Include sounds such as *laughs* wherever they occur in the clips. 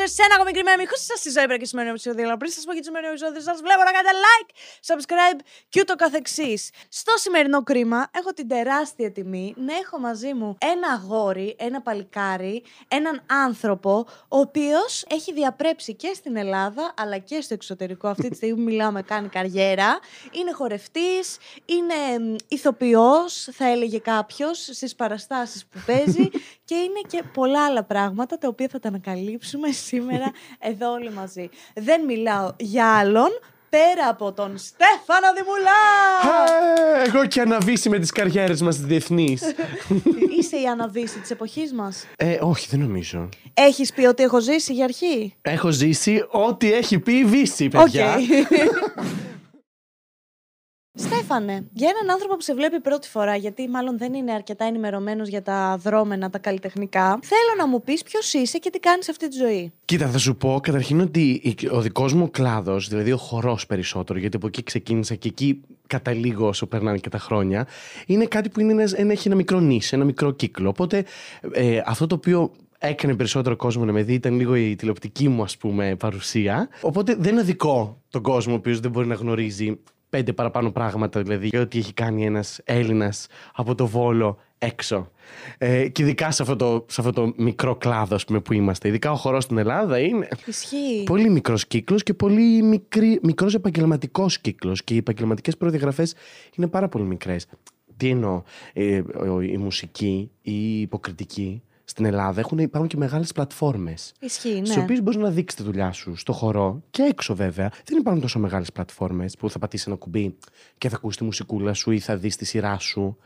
ήρθατε σε ένα ακόμη κρυμμένο μήκο σας στη ζωή και σημερινό επεισόδιο. Αλλά πριν σας πω για το σημερινό επεισόδιο, σας βλέπω να κάνετε like, subscribe και ούτω καθεξής. Στο σημερινό κρίμα έχω την τεράστια τιμή να έχω μαζί μου ένα αγόρι, ένα παλικάρι, έναν άνθρωπο, ο οποίος έχει διαπρέψει και στην Ελλάδα αλλά και στο εξωτερικό. Αυτή τη στιγμή που μιλάμε, κάνει καριέρα. Είναι χορευτής, είναι ηθοποιός, θα έλεγε κάποιος, στις παραστάσεις που παίζει *laughs* και είναι και πολλά άλλα πράγματα τα οποία θα τα ανακαλύψουμε σήμερα εδώ όλοι μαζί. Δεν μιλάω για άλλον πέρα από τον Στέφανο Δημουλά! Ε, Εγώ και η Άννα Βίσση με τις καριέρες μας διεθνείς. *laughs* Είσαι η Άννα Βίσση της εποχής μας; ε, όχι, δεν νομίζω. Έχεις πει ότι έχω ζήσει για αρχή; Έχω ζήσει ό,τι έχει πει η Βύση, Οκ. παιδιά. *laughs* Στέφανε, για έναν άνθρωπο που σε βλέπει πρώτη φορά, γιατί μάλλον δεν είναι αρκετά ενημερωμένος για τα δρώμενα, τα καλλιτεχνικά, θέλω να μου πεις ποιος είσαι και τι κάνεις αυτή τη ζωή. Κοίτα, θα σου πω καταρχήν ότι η- ο δικός μου κλάδος, δηλαδή ο χορός περισσότερο, γιατί από εκεί ξεκίνησα και εκεί καταλήγω όσο περνάνε και τα χρόνια, είναι κάτι που είναι ένας, ένα, έχει ένα μικρό νης, ένα μικρό κύκλο. Οπότε ε, αυτό το οποίο έκανε περισσότερο κόσμο να με δει ήταν λίγο η τηλεοπτική μου ας πούμε παρουσία. Οπότε δεν είναι δικό τον κόσμο ο οποίος δεν μπορεί να γνωρίζει πέντε παραπάνω πράγματα δηλαδή για ό,τι έχει κάνει ένας Έλληνας από το Βόλο έξω. Ε, και ειδικά σε αυτό, το, σε αυτό το μικρό κλάδο ας πούμε, που είμαστε. Ειδικά ο χορός στην Ελλάδα είναι Ισχύει. πολύ μικρός κύκλος και πολύ μικρή, μικρός επαγγελματικός κύκλος και οι επαγγελματικές προδιαγραφές είναι πάρα πολύ μικρές. Τι εννοώ, ε, ο- η μουσική ή η υποκριτική στην Ελλάδα έχουν, υπάρχουν και μεγάλες πλατφόρμες Ισχύει, Στις ναι. οποίες μπορείς να δείξεις τη δουλειά σου στο χορό και έξω βέβαια. Δεν υπάρχουν τόσο μεγάλες πλατφόρμες που θα πατήσεις ένα κουμπί και θα ακούσεις τη μουσικούλα σου ή θα δεις τη σειρά σου.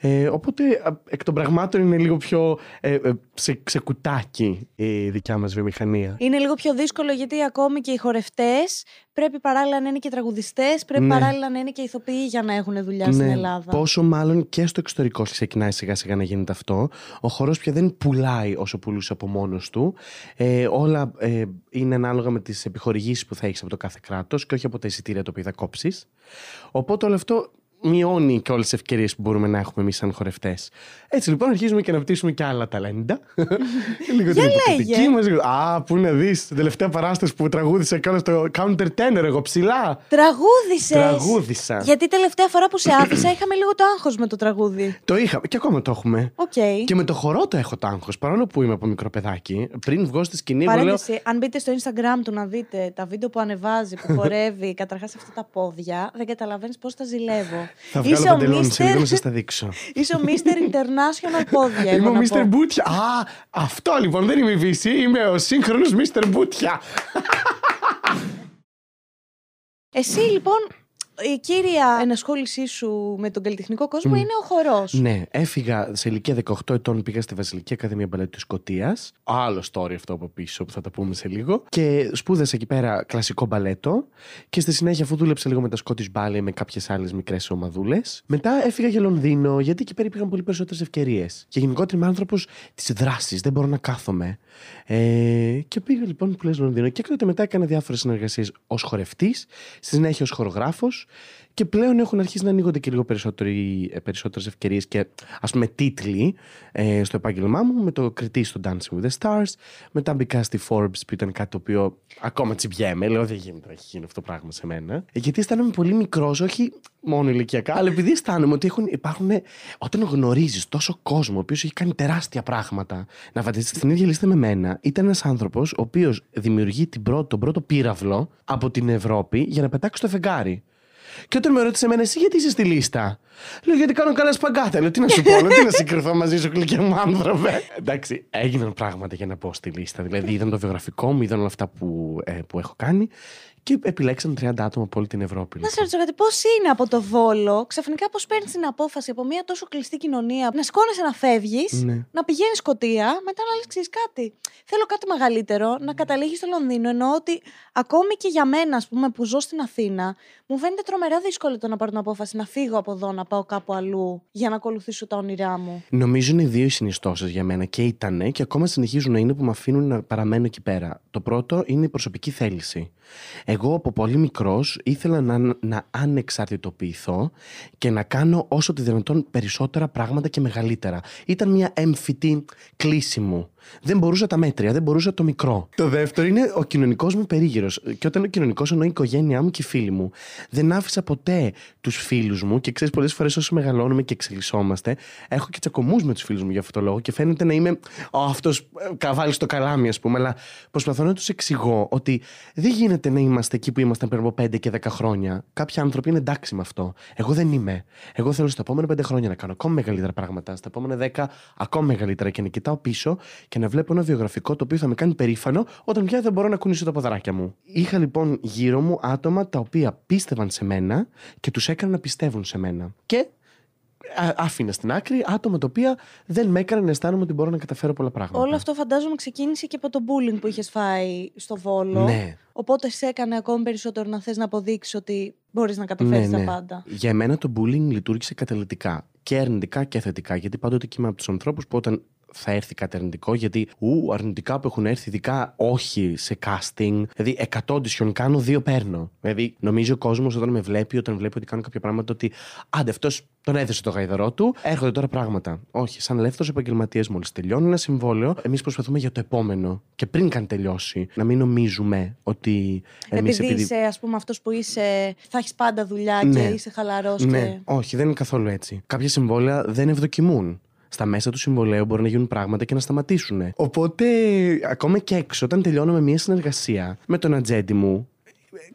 Ε, οπότε α, εκ των πραγμάτων είναι λίγο πιο ε, ε, σε, ξεκουτάκι η δικιά μας βιομηχανία. Είναι λίγο πιο δύσκολο γιατί ακόμη και οι χορευτές πρέπει παράλληλα να είναι και τραγουδιστές, πρέπει Ναι. παράλληλα να είναι και ηθοποιοί για να έχουν δουλειά στην Ελλάδα. Πόσο μάλλον και στο εξωτερικό ξεκινάει σιγά σιγά να γίνεται αυτό. Ο χορός πια δεν πουλάει όσο πουλούσε από μόνος του. Ε, όλα ε, είναι ανάλογα με τις επιχορηγήσεις που θα έχεις από το κάθε κράτος και όχι από τα εισιτήρια τα οποία θα κόψεις. Οπότε όλο αυτό μειώνει και όλες τις ευκαιρίες που μπορούμε να έχουμε εμείς σαν χορευτές. Έτσι λοιπόν αρχίζουμε και αναπτύσσουμε και άλλα ταλέντα. *laughs* λίγο την υποκριτική λέγε. μας. Λίγο... Α, πού να δεις την τελευταία παράσταση που τραγούδησα και όλα στο counter tenor, εγώ ψηλά. Τραγούδησε. Τραγούδησα. Γιατί τελευταία φορά που σε άφησα είχαμε λίγο το άγχος με το τραγούδι. Το είχαμε και ακόμα το έχουμε. Οκ. Και με το χορό το έχω το άγχος. Παρόλο που είμαι από μικρό παιδάκι, πριν βγω στη σκηνή, εγώ λέω. Παρένθεση, αν μπείτε στο Instagram του να δείτε τα βίντεο που ανεβάζει, που *laughs* χορεύει, καταρχάς αυτά τα πόδια, δεν καταλαβαίνεις πώς τα ζηλεύω. Θα βγάλω Είσαι ο παντελόνι σε λίγο να Mr. σας τα δείξω. Είσαι ο Mr. International πόδια. εγώ είμαι ο να Mr. πω. Μπούτια. Α, αυτό λοιπόν δεν είμαι η Βύση, είμαι ο σύγχρονος Mr. Μπούτια. Εσύ λοιπόν, η κύρια ενασχόλησή σου με τον καλλιτεχνικό κόσμο είναι ο χορός. Ναι, έφυγα σε ηλικία 18 ετών, πήγα στη Βασιλική Ακαδημία Μπαλέτου της Σκωτίας. Άλλο story αυτό από πίσω που θα τα πούμε σε λίγο. Και σπούδασα εκεί πέρα κλασικό μπαλέτο. Και στη συνέχεια, αφού δούλεψα λίγο με τα Scottish Ballet με κάποιες άλλες μικρές ομαδούλες, μετά έφυγα για Λονδίνο, γιατί εκεί πέρα υπήρχαν πολύ περισσότερες ευκαιρίες. Και γενικότερα είμαι άνθρωπος της δράσης, δεν μπορώ να κάθομαι. Ε, και πήγα λοιπόν που λες Λονδίνο. Και έκτοτε μετά έκανα διάφορες συνεργασίες ως χορευτής, στη συνέχεια ως χορογράφος. Και πλέον έχουν αρχίσει να ανοίγονται και λίγο περισσότερες ευκαιρίες και ας πούμε τίτλοι ε, στο επάγγελμά μου με το κριτή στο Dancing with the Stars. Μετά μπήκα στη Forbes που ήταν κάτι το οποίο ακόμα τσιμπιέμαι. Λέω δεν γίνεται να έχει γίνει αυτό το πράγμα σε μένα. Ε, γιατί αισθάνομαι πολύ μικρός, όχι μόνο ηλικιακά, αλλά επειδή αισθάνομαι ότι έχουν, υπάρχουν. Όταν γνωρίζεις τόσο κόσμο, ο οποίος έχει κάνει τεράστια πράγματα, να φανταστείτε στην ίδια λίστα με μένα, ήταν ένας άνθρωπος ο οποίος δημιουργεί την πρώτο, τον πρώτο πύραυλο από την Ευρώπη για να πετάξει το φεγγάρι. Και όταν με ρώτησε εμένα, εσύ γιατί είσαι στη λίστα; Λέω, γιατί κάνω καλά σπαγκάτα. Λέω, τι να σου πω, λέω, τι να συγκριθώ μαζί σου, γλυκιά μου άνθρωπε. Εντάξει, έγιναν πράγματα για να πω στη λίστα. Δηλαδή, είδαν το βιογραφικό μου, είδαν όλα αυτά που, ε, που έχω κάνει και επιλέξαν 30 άτομα από όλη την Ευρώπη. Να σε ρωτήσω κάτι, πώς είναι από το Βόλο, ξαφνικά πώς παίρνεις την απόφαση από μια τόσο κλειστή κοινωνία να σηκώνεσαι να φεύγεις, Ναι. να πηγαίνεις σκοτία, μετά να λες ξέρεις κάτι. Θέλω κάτι μεγαλύτερο, να καταλήγεις στο Λονδίνο. Εννοώ ότι ακόμη και για μένα, ας πούμε, που ζω στην Αθήνα, μου φαίνεται τρομερά δύσκολο το να πάρω την απόφαση να φύγω από εδώ, να πάω κάπου αλλού για να ακολουθήσω τα όνειρά μου. Νομίζω είναι δύο οι συνιστώσεις για μένα και ήταν και ακόμα συνεχίζουν να είναι που με αφήνουν να παραμένω εκεί πέρα. Το πρώτο είναι η προσωπική θέληση. Εγώ από πολύ μικρός ήθελα να, να ανεξαρτητοποιηθώ και να κάνω όσο το δυνατόν περισσότερα πράγματα και μεγαλύτερα. Ήταν μια έμφυτη κλίση μου. Δεν μπορούσα τα μέτρια, δεν μπορούσα το μικρό. Το δεύτερο είναι ο κοινωνικός μου περίγυρος. Και όταν ο κοινωνικός εννοεί η οικογένειά μου και οι φίλοι μου. Δεν άφησα ποτέ τους φίλους μου και ξέρεις, πολλές φορές όσο μεγαλώνουμε και εξελισσόμαστε, έχω και τσακωμούς με τους φίλους μου για αυτό το λόγο και φαίνεται να είμαι αυτός καβάλι στο καλάμι, ας πούμε. Αλλά προσπαθώ να τους εξηγώ ότι δεν γίνεται να είμαστε εκεί που ήμασταν πριν από 5 και 10 χρόνια. Κάποιοι άνθρωποι είναι εντάξει με αυτό. Εγώ δεν είμαι. Εγώ θέλω στα επόμενα 5 χρόνια να κάνω ακόμα μεγαλύτερα πράγματα. Στα επόμενα 10 ακόμα μεγαλύτερα και να κοιτάω πίσω και να βλέπω ένα βιογραφικό το οποίο θα με κάνει περήφανο όταν πια δεν μπορώ να κουνήσω τα ποδαράκια μου. Είχα λοιπόν γύρω μου άτομα τα οποία πίστευαν σε μένα και τους έκανα να πιστεύουν σε μένα. Και άφηνα στην άκρη άτομα τα οποία δεν με έκαναν να αισθάνομαι ότι μπορώ να καταφέρω πολλά πράγματα. Όλο αυτό φαντάζομαι ξεκίνησε και από το bullying που είχες φάει στο βόλο. Ναι. Οπότε σε έκανε ακόμη περισσότερο να θες να αποδείξεις ότι μπορείς να καταφέρεις ναι, τα ναι. πάντα. Για μένα το bullying λειτουργήσε καταλητικά. Και αρνητικά και θετικά. Γιατί πάντοτε είμαι από τους ανθρώπους που όταν θα έρθει κάτι αρνητικό, γιατί ου, αρνητικά που έχουν έρθει, ειδικά όχι σε casting. Δηλαδή, 100 audition κάνω, δύο παίρνω. Δηλαδή, νομίζω ο κόσμος όταν με βλέπει, όταν βλέπει ότι κάνω κάποια πράγματα, ότι άντε αυτός τον έδεσε το γαϊδαρό του, έρχονται τώρα πράγματα. Όχι, σαν ελεύθερος επαγγελματίας, μόλις τελειώνει ένα συμβόλαιο, εμείς προσπαθούμε για το επόμενο. Και πριν καν τελειώσει, να μην νομίζουμε ότι εμείς επειδή, επειδή. είσαι, ας πούμε, αυτός που είσαι, θα έχεις πάντα δουλειά Ναι. και είσαι χαλαρός. Ναι, Και... όχι, δεν είναι καθόλου έτσι. Κάποια συμβόλαια δεν ευδοκιμούν. Στα μέσα του συμβολέου μπορεί να γίνουν πράγματα και να σταματήσουν. Οπότε, ακόμα και έξω, όταν τελειώνουμε μια συνεργασία με τον ατζέντη μου,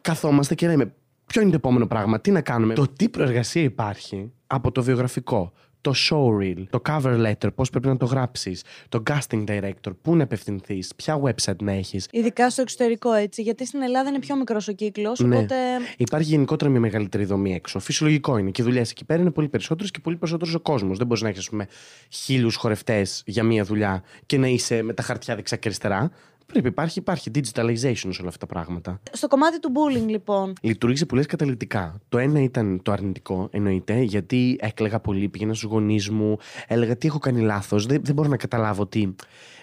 καθόμαστε και λέμε ποιο είναι το επόμενο πράγμα, τι να κάνουμε; Το τι προεργασία υπάρχει από το βιογραφικό, το showreel, το cover letter, πώς πρέπει να το γράψεις, το casting director, πού να απευθυνθείς, ποια website να έχεις. Ειδικά στο εξωτερικό έτσι. Γιατί στην Ελλάδα είναι πιο μικρός ο κύκλος. Ναι. Οπότε. Υπάρχει γενικότερα μια μεγαλύτερη δομή έξω. Φυσιολογικό είναι. Και οι δουλειές εκεί πέρα είναι πολύ περισσότερες και πολύ περισσότερος ο κόσμος. Δεν μπορείς να έχεις, ας πούμε, χίλιους χορευτές για μία δουλειά και να είσαι με τα χαρτιά δεξιά και αριστερά. Πρέπει, υπάρχει, υπάρχει digitalization σε όλα αυτά τα πράγματα. Στο κομμάτι του bullying, λοιπόν. Λειτουργήσε που λες καταλητικά. Το ένα ήταν το αρνητικό, εννοείται, γιατί έκλαιγα πολύ, πήγαινα στους γονείς μου, έλεγα τι έχω κάνει λάθος. Δεν, δεν μπορώ να καταλάβω τι.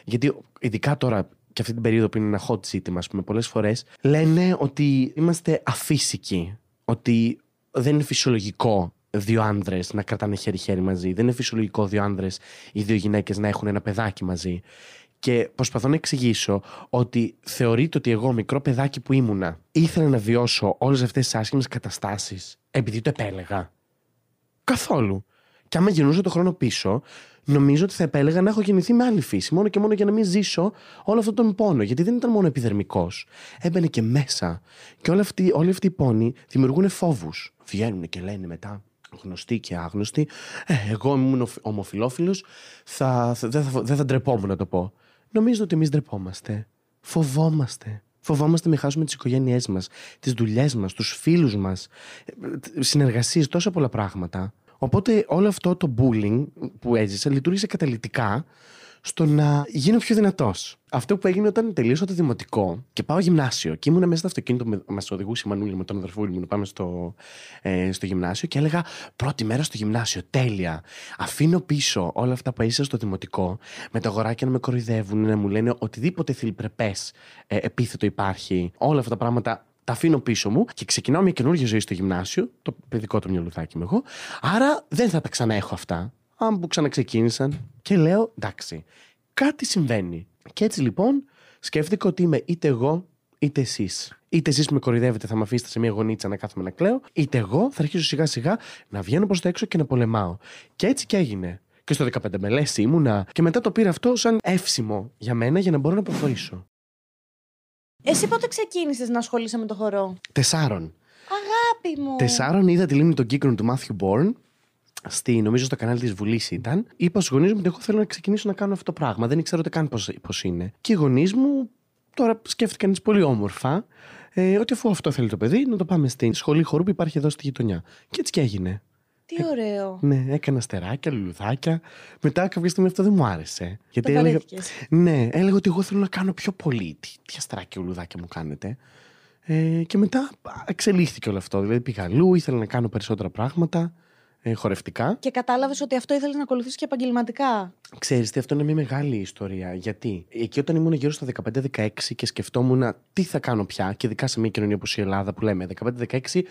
Γιατί ειδικά τώρα και αυτή την περίοδο που είναι ένα hot ζήτημα, ας πούμε, πολλές φορές λένε ότι είμαστε αφύσικοι. Ότι δεν είναι φυσιολογικό δύο άνδρες να κρατάνε χέρι-χέρι μαζί. Δεν είναι φυσιολογικό δύο άνδρες ή δύο γυναίκες να έχουν ένα παιδάκι μαζί. Και προσπαθώ να εξηγήσω ότι θεωρείται ότι εγώ, μικρό παιδάκι που ήμουνα, ήθελα να βιώσω όλες αυτές τις άσχημες καταστάσεις επειδή το επέλεγα. Καθόλου. Και άμα γυρνούσα το χρόνο πίσω, νομίζω ότι θα επέλεγα να έχω γεννηθεί με άλλη φύση. Μόνο και μόνο για να μην ζήσω όλο αυτόν τον πόνο. Γιατί δεν ήταν μόνο επιδερμικός. Έμπαινε και μέσα. Και όλοι αυτοί, όλοι αυτοί οι πόνοι δημιουργούν φόβους. Βγαίνουν και λένε μετά γνωστοί και άγνωστοι. Ε, εγώ ήμουν ομοφυλόφιλο, θα, θα, δεν θα, δεν θα ντρεπόμουν να το πω. Νομίζω ότι εμείς ντρεπόμαστε. Φοβόμαστε. Φοβόμαστε να χάσουμε τις οικογένειές μας, τις δουλειές μας, τους φίλους μας, συνεργασίες, τόσα πολλά πράγματα. Οπότε όλο αυτό το bullying που έζησα λειτουργήσε καταλητικά στο να γίνω πιο δυνατός. Αυτό που έγινε όταν τελείωσα το δημοτικό και πάω γυμνάσιο και ήμουν μέσα στο αυτοκίνητο, μας οδηγούσε η Μανούλη με τον αδερφούλη μου να πάμε στο, ε, στο γυμνάσιο και έλεγα Πρώτη μέρα στο γυμνάσιο, τέλεια. Αφήνω πίσω όλα αυτά που έζησα στο δημοτικό, με τα αγοράκια να με κοροϊδεύουν, να μου λένε οτιδήποτε θηλυπρεπές ε, επίθετο υπάρχει. Όλα αυτά τα πράγματα τα αφήνω πίσω μου και ξεκινάω μια καινούργια ζωή στο γυμνάσιο. Το παιδικό του μυαλουδάκι είμαι εγώ. Άρα δεν θα τα ξαναέχω αυτά. Αν που ξαναξεκίνησαν. Και λέω εντάξει, κάτι συμβαίνει. Και έτσι λοιπόν σκέφτηκα ότι είμαι είτε εγώ είτε εσείς. Είτε εσείς που με κορυδεύετε θα με αφήσετε σε μια γωνίτσα να κάθομαι να κλαίω, είτε εγώ θα αρχίσω σιγά σιγά να βγαίνω προς τα έξω και να πολεμάω. Και έτσι και έγινε. Και στο 15 με λες ήμουνα. Και μετά το πήρα αυτό σαν εύσημο για μένα για να μπορώ να προχωρήσω. Εσύ πότε ξεκίνησες να ασχολείσαι με το χορό; Τεσσάρων. Αγάπη μου. Τεσσάρων είδα τη λίμνη των κύκνων του Μάθιου Μπόρν. Στη, νομίζω στο κανάλι της Βουλής ήταν. Είπα στους γονείς μου ότι εγώ θέλω να ξεκινήσω να κάνω αυτό το πράγμα. Δεν ήξερα ούτε καν πώς είναι. Και οι γονείς μου τώρα σκέφτηκαν έτσι πολύ όμορφα ε, ότι αφού αυτό θέλει το παιδί, να το πάμε στην σχολή χορού που υπάρχει εδώ στη γειτονιά. Και έτσι και έγινε. Τι ωραίο. Ναι, έκανα στεράκια, λουλουδάκια. Μετά κάποια στιγμή αυτό δεν μου άρεσε. Γιατί Το έλεγα, βαρέθηκες. ναι, έλεγα ότι εγώ θέλω να κάνω πιο πολύ. Τι, τι αστεράκια, λουλουδάκια μου κάνετε. Ε, και μετά α, εξελίχθηκε όλο αυτό. Δηλαδή πήγα αλλού, ήθελα να κάνω περισσότερα πράγματα ε, χορευτικά. Και κατάλαβες ότι αυτό ήθελες να ακολουθήσεις και επαγγελματικά. Ξέρεις τι, αυτό είναι μια μεγάλη ιστορία. Γιατί; Εκεί όταν ήμουν γύρω στα 15-16 και σκεφτόμουν τι θα κάνω πια, και ειδικά σε μια κοινωνία όπως η Ελλάδα που λέμε 15-16,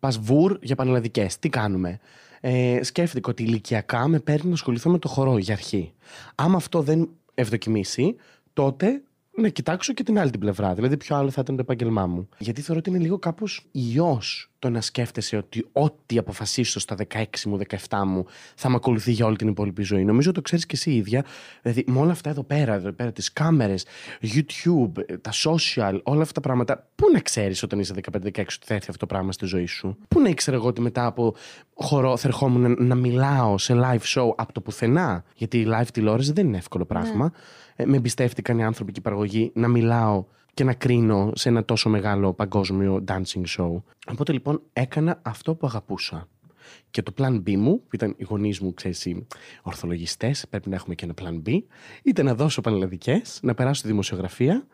πας βουρ για πανελλαδικές. Τι κάνουμε; Ε, σκέφτηκα ότι ηλικιακά με παίρνει να ασχοληθώ με το χορό για αρχή. Άμα αυτό δεν ευδοκιμήσει, τότε να κοιτάξω και την άλλη την πλευρά. Δηλαδή, ποιο άλλο θα ήταν το επάγγελμά μου. Γιατί θεωρώ ότι είναι λίγο κάπως ιός το να σκέφτεσαι ότι ό,τι αποφασίσω στα 16 μου, 17 μου θα με ακολουθεί για όλη την υπόλοιπη ζωή. Νομίζω το ξέρεις και εσύ ίδια. Δηλαδή, με όλα αυτά εδώ πέρα, εδώ πέρα τις κάμερες, YouTube, τα social, όλα αυτά τα πράγματα, πού να ξέρεις όταν είσαι 15-16 ότι θα έρθει αυτό το πράγμα στη ζωή σου; Πού να ήξερα εγώ ότι μετά από χορό θα ερχόμουν να μιλάω σε live show από το πουθενά; Γιατί η live τηλεόραση δεν είναι εύκολο πράγμα. Ε, με εμπιστεύτηκαν οι άνθρωποι και η παραγωγή να μιλάω και να κρίνω σε ένα τόσο μεγάλο παγκόσμιο dancing show. Οπότε λοιπόν έκανα αυτό που αγαπούσα. Και το plan B μου, που ήταν οι γονείς μου, ξέρεις, ορθολογιστές, πρέπει να έχουμε και ένα plan B, ήταν να δώσω πανελλαδικές, να περάσω τη δημοσιογραφία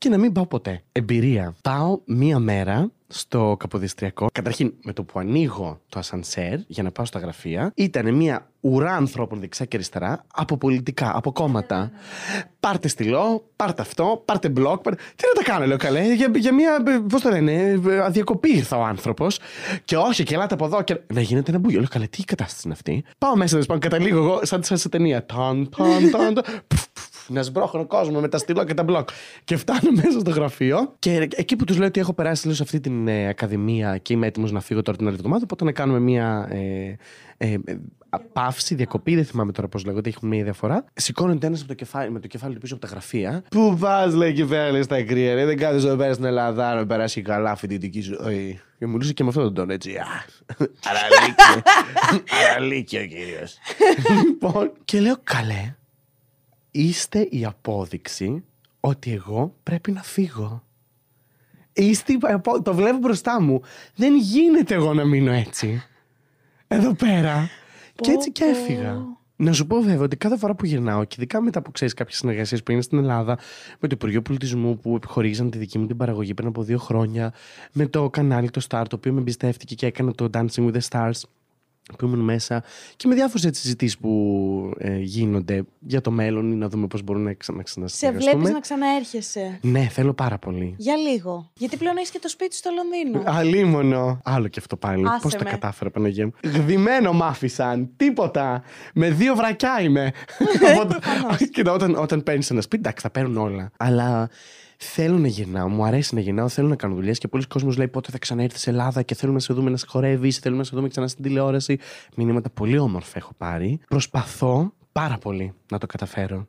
και να μην πάω ποτέ. Εμπειρία. Πάω μία μέρα στο Καποδιστριακό. Καταρχήν, με το που ανοίγω το ασανσέρ για να πάω στα γραφεία, ήταν μία ουρά ανθρώπων δεξιά και αριστερά από πολιτικά, από κόμματα. Πάρτε στυλό, πάρτε αυτό, πάρτε μπλοκ. Πάρτε... Τι να τα κάνω, λέω καλέ. Για, για μία, πώς το λένε, αδιακοπή ήρθα ο άνθρωπος. Και όχι, και ελάτε από εδώ. Και... Δεν γίνεται ένα μπούγιο. Λέω καλέ, τι κατάσταση είναι αυτή. Πάω μέσα, δεν καταλήγω εγώ σαν σε ταινία. Ταν, ταν, ταν, να σμπρώχνω κόσμο με τα στυλό και τα μπλοκ. Και φτάνω μέσα στο γραφείο και εκεί που τους λέω ότι έχω περάσει λίγο σε αυτή την ε, ακαδημία και είμαι έτοιμος να φύγω τώρα την άλλη εβδομάδα, οπότε να κάνουμε μια ε, ε, παύση, διακοπή, δεν θυμάμαι τώρα πώς λέγονται, έχουμε μια διαφορά. Σηκώνεται ένας με το κεφάλι του πίσω από τα γραφεία. Πού πας, λέει και πέρα, στα κρύα, δεν κάνει εδώ πέρα στην Ελλάδα να περάσει καλά φοιτητική σου. Και μου μιλούσε και με αυτόν τον τόνο έτσι. Αραλίκη ο *laughs* κύριος. Λοιπόν, και λέω καλέ, είστε η απόδειξη ότι εγώ πρέπει να φύγω. Είστε, το βλέπω μπροστά μου. Δεν γίνεται εγώ να μείνω έτσι. Εδώ πέρα. και έτσι και έφυγα. Να σου πω βέβαια ότι κάθε φορά που γυρνάω και ειδικά μετά που ξέρεις κάποιες συνεργασίες που είναι στην Ελλάδα με το Υπουργείο Πολιτισμού που επιχορήγησαν τη δική μου την παραγωγή πριν από δύο χρόνια, με το κανάλι το Star το οποίο με εμπιστεύτηκε και έκανα το Dancing with the Stars που ήμουν μέσα και με διάφορες συζητήσεις που ε, γίνονται για το μέλλον ή να δούμε πώς μπορούμε να, ξα, να ξανασυνεργαστούμε. Σε βλέπεις να ξαναέρχεσαι; Ναι, θέλω πάρα πολύ. Για λίγο. Γιατί πλέον έχεις και το σπίτι στο Λονδίνο. Αλίμονο. Άλλο και αυτό πάλι. Πώς τα κατάφερα, Παναγία μου. Γδυμένο μ' άφησαν. Τίποτα. Με δύο βρακιά είμαι. *laughs* *laughs* Κοίτα, όταν, όταν παίρνεις ένα σπίτι, εντάξει, θα παίρνουν όλα. Αλλά Θέλω να γυρνάω, μου αρέσει να γυρνάω, θέλω να κάνω δουλειές και πολλοί κόσμοι λέει πότε θα ξαναέρθεις σε Ελλάδα και θέλουμε να σε δούμε να σε χορεύεις, θέλουμε να σε δούμε ξανά στην τηλεόραση. Μηνύματα πολύ όμορφα έχω πάρει. Προσπαθώ πάρα πολύ να το καταφέρω.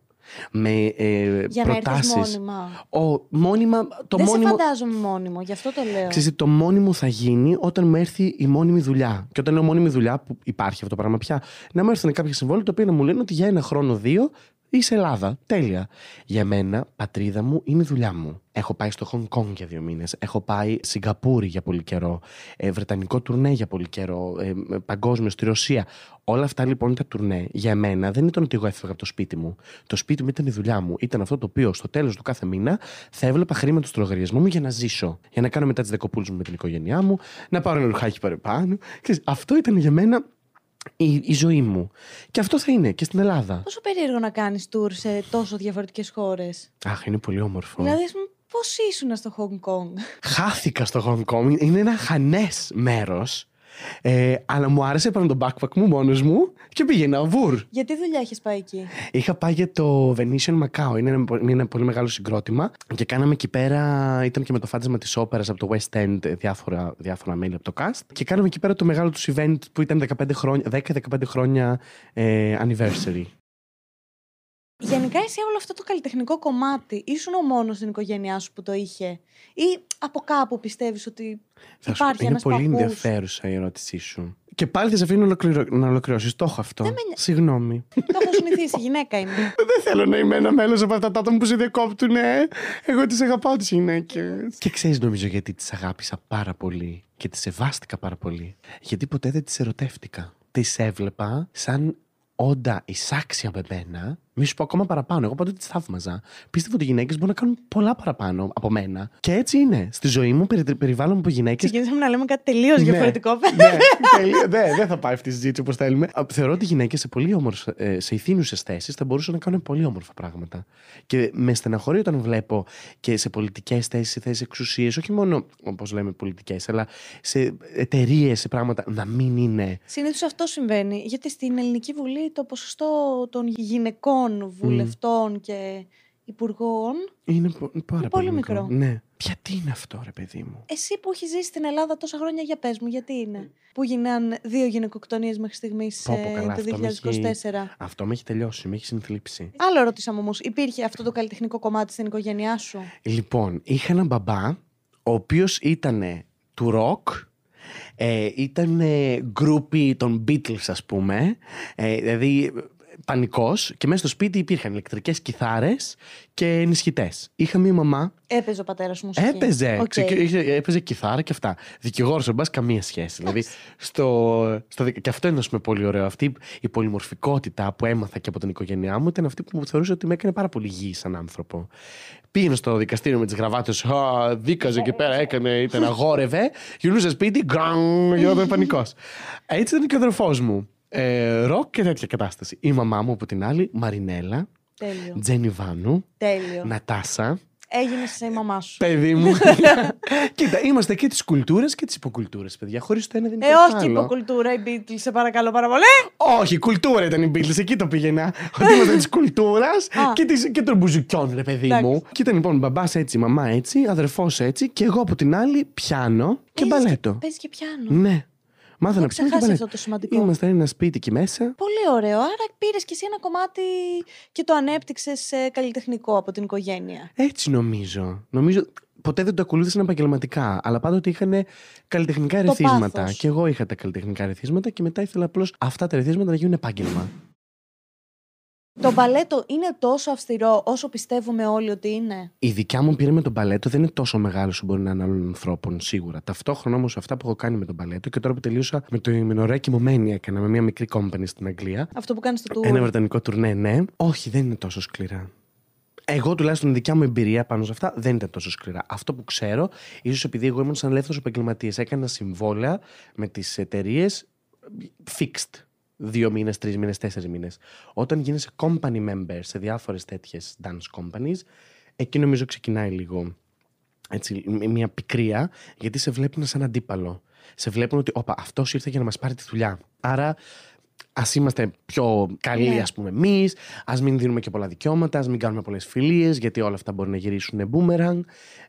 Με ε, Για προτάσεις. να μόνιμα. Ο, μόνιμα το Δεν μόνιμο... σε φαντάζομαι μόνιμο, γι' αυτό το λέω. Ξέρετε, το μόνιμο θα γίνει όταν μου έρθει η μόνιμη δουλειά. Και όταν λέω μόνιμη δουλειά, που υπάρχει αυτό το πράγμα πια, να μου έρθουν κάποια συμβόλαια το οποίο να μου λένε ότι για ένα χρόνο, δύο Είσαι Ελλάδα. Τέλεια. Για μένα, πατρίδα μου είναι η δουλειά μου. Έχω πάει στο Χονγκ Κόνγκ για δύο μήνες. Έχω πάει Σιγκαπούρη για πολύ καιρό. Ε, Βρετανικό τουρνέ για πολύ καιρό. Ε, παγκόσμιος στη Ρωσία. Όλα αυτά λοιπόν τα τουρνέ για μένα δεν ήταν ότι εγώ έφευγα από το σπίτι μου. Το σπίτι μου ήταν η δουλειά μου. Ήταν αυτό το οποίο στο τέλος του κάθε μήνα θα έβλεπα χρήματα στο λογαριασμό μου για να ζήσω. Για να κάνω μετά τις δεκοπούλες μου με την οικογένειά μου, να πάρω ένα ρουχάκι παραπάνω. Αυτό ήταν για μένα η, η ζωή μου. Και αυτό θα είναι και στην Ελλάδα. Πόσο περίεργο να κάνεις tour σε τόσο διαφορετικές χώρες. Αχ, είναι πολύ όμορφο. Δηλαδή, πώς ήσουν στο Hong Kong; Χάθηκα στο Hong Kong. Είναι ένα χανές μέρος. Ε, αλλά μου άρεσε, πάνω τον backpack μου μόνος μου και πήγαινα βουρ. Γιατί δουλειά έχεις πάει εκεί; Είχα πάει για το Venetian Macau. Είναι ένα, είναι ένα πολύ μεγάλο συγκρότημα και κάναμε εκεί πέρα. Ήταν και με το φάντασμα της όπερας από το West End διάφορα, διάφορα μέλη από το cast. Και κάναμε εκεί πέρα το μεγάλο τους event που ήταν 15 χρόνια, 10-15 χρόνια ε, anniversary. Γενικά εσύ όλο αυτό το καλλιτεχνικό κομμάτι ήσουν ο μόνος στην οικογένειά σου που το είχε; Ή από κάπου πιστεύεις ότι θα υπάρχει Είναι πολύ παππούς; ενδιαφέρουσα η ερώτησή σου. Και πάλι θα σε αφήνω ολοκληρω... να ολοκληρώσεις. Το έχω αυτό. Συγγνώμη. Το έχω συνηθίσει. Γυναίκα είμαι. *laughs* Δεν θέλω να είμαι ένα μέλος από αυτά τα άτομα που σε διακόπτουν. Εγώ τις αγαπάω τις γυναίκες. Και ξέρεις, νομίζω γιατί τις αγάπησα πάρα πολύ και τις σεβάστηκα πάρα πολύ. Γιατί ποτέ δεν τις ερωτεύτηκα. Τις έβλεπα σαν όντα εισάξια με μένα μη σου πω ακόμα παραπάνω. Εγώ πάντοτε τι θαύμαζα. Πίστευα ότι οι γυναίκες μπορούν να κάνουν πολλά παραπάνω από μένα. Και έτσι είναι. Στη ζωή μου, περι, περιβάλλον από γυναίκε. Ξεκινήσαμε να λέμε κάτι τελείως ναι, διαφορετικό. Ναι, *laughs* τελείω, ναι, δεν θα πάει αυτή η συζήτηση όπως θέλουμε. Θεωρώ ότι οι γυναίκες σε πολύ όμορφες, σε ηθήνουσες θέσεις θα μπορούσαν να κάνουν πολύ όμορφα πράγματα. Και με στεναχωρεί όταν βλέπω και σε πολιτικές θέσεις, σε θέσεις εξουσίε, όχι μόνο όπως λέμε πολιτικές, αλλά σε εταιρείες, σε πράγματα να μην είναι. Συνήθως αυτό συμβαίνει. Γιατί στην Ελληνική Βουλή το ποσοστό των γυναικών πολιτικών, βουλευτών και υπουργών. Είναι πο- πάρα Είναι πολύ, πολύ μικρό. Ναι. Γιατί είναι αυτό, ρε παιδί μου; Εσύ που έχεις ζήσει στην Ελλάδα τόσα χρόνια, για πες μου, γιατί είναι; Που γίναν δύο γυναικοκτονίες μέχρι στιγμής Πω, πω, ε, καλά, το αυτό με 2024. Αυτό με έχει τελειώσει, με έχει συνθλίψει. Άλλο ρωτήσαμε όμως, υπήρχε αυτό το καλλιτεχνικό κομμάτι στην οικογένειά σου; Λοιπόν, είχα έναν μπαμπά, ο οποίος ήταν του ροκ, ε, ήταν γκρούπι των Beatles, ας πούμε. Ε, δηλαδή, πανικός και μέσα στο σπίτι υπήρχαν ηλεκτρικές κιθάρες και ενισχυτές. Είχα μία μαμά Έπαιζε ο πατέρας σου μουσική. Έπαιζε. Οκ. Ξε- είχε- έπαιζε κιθάρα και αυτά. Δικηγόρος ο μπαμπάς καμία σχέση. Δηλαδή, στο, στο, δικ- και αυτό είναι ας πούμε, πολύ ωραίο. Αυτή η πολυμορφικότητα που έμαθα και από την οικογένειά μου ήταν αυτή που μου θεωρούσε ότι με έκανε πάρα πολύ γη σαν άνθρωπο. Πήγαινε στο δικαστήριο με τις γραβάτες, δίκαζε εκεί πέρα, έκανε, ήταν αγόρευε. Γυρνούσε σπίτι, γκραν, γινόταν πανικός. Έτσι ήταν και ο αδερφός μου. Ε, ροκ και τέτοια κατάσταση. Η μαμά μου από την άλλη, Μαρινέλα, Τέλειο. Τζένι Βάνου, Τέλειο. Νατάσα, Έγινε η μαμά σου. Παιδί μου. *laughs* Κοίτα, είμαστε και τη κουλτούρα και τη υποκουλτούρα, παιδιά. Χωρίς το ένα δεν Ε, υπάρχει όχι το άλλο. υποκουλτούρα, οι Beatles, σε παρακαλώ πάρα πολύ. Όχι, η κουλτούρα ήταν η Beatles, εκεί το πήγαινα. Ότι είμαστε της κουλτούρας Α. και, της- και των μπουζουκιών, ρε παιδί Εντάξει. μου. Και ήταν λοιπόν μπαμπάς έτσι, μαμά έτσι, αδερφός έτσι και εγώ από την άλλη πιάνο και Παίζεις μπαλέτο. Παίζει και πιάνο. Ναι. Μάθα να πιάνω Έχω και ξεχάσεις μπαλέτο. αυτό το σημαντικό. Ήμασταν ένα σπίτι εκεί μέσα. Πολύ ωραίο. Άρα πήρες κι εσύ ένα κομμάτι και το ανέπτυξες καλλιτεχνικό από την οικογένεια. Έτσι νομίζω. Νομίζω. Ποτέ δεν το ακολούθησαν επαγγελματικά, αλλά πάντοτε είχαν καλλιτεχνικά Το ερεθίσματα. πάθος. Και εγώ είχα τα καλλιτεχνικά ερεθίσματα και μετά ήθελα απλώς αυτά τα ερεθίσματα να γίνουν επάγγελμα. Το μπαλέτο είναι τόσο αυστηρό όσο πιστεύουμε όλοι ότι είναι; Η δικιά μου πείρα με τον παλέτο δεν είναι τόσο μεγάλο όσο μπορεί να είναι άλλων ανθρώπων, σίγουρα. Ταυτόχρονα όμως αυτά που έχω κάνει με τον παλέτο και τώρα που τελείωσα με το ημινορέα κοιμωμένη έκανα με μια μικρή company στην Αγγλία. Αυτό που κάνεις στο tour. Ένα βρετανικό τουρνέ, ναι. Όχι, δεν είναι τόσο σκληρά. Εγώ τουλάχιστον η δικιά μου εμπειρία πάνω σε αυτά δεν ήταν τόσο σκληρά. Αυτό που ξέρω, ίσως επειδή εγώ ήμουν σαν ελεύθερος επαγγελματίας, έκανα συμβόλαια με τις εταιρείες fixed. Δύο μήνες, τρεις μήνες, τέσσερις μήνες. Όταν γίνεσαι company member σε διάφορες τέτοιες dance companies, εκεί νομίζω ξεκινάει λίγο έτσι, μ- μια πικρία, γιατί σε βλέπουν σαν αντίπαλο. Σε βλέπουν ότι, όπα, αυτός ήρθε για να μας πάρει τη δουλειά. Άρα, ας είμαστε πιο καλοί, Ναι. ας πούμε, εμείς, ας μην δίνουμε και πολλά δικαιώματα, ας μην κάνουμε πολλές φιλίες, γιατί όλα αυτά μπορεί να γυρίσουν boomerang.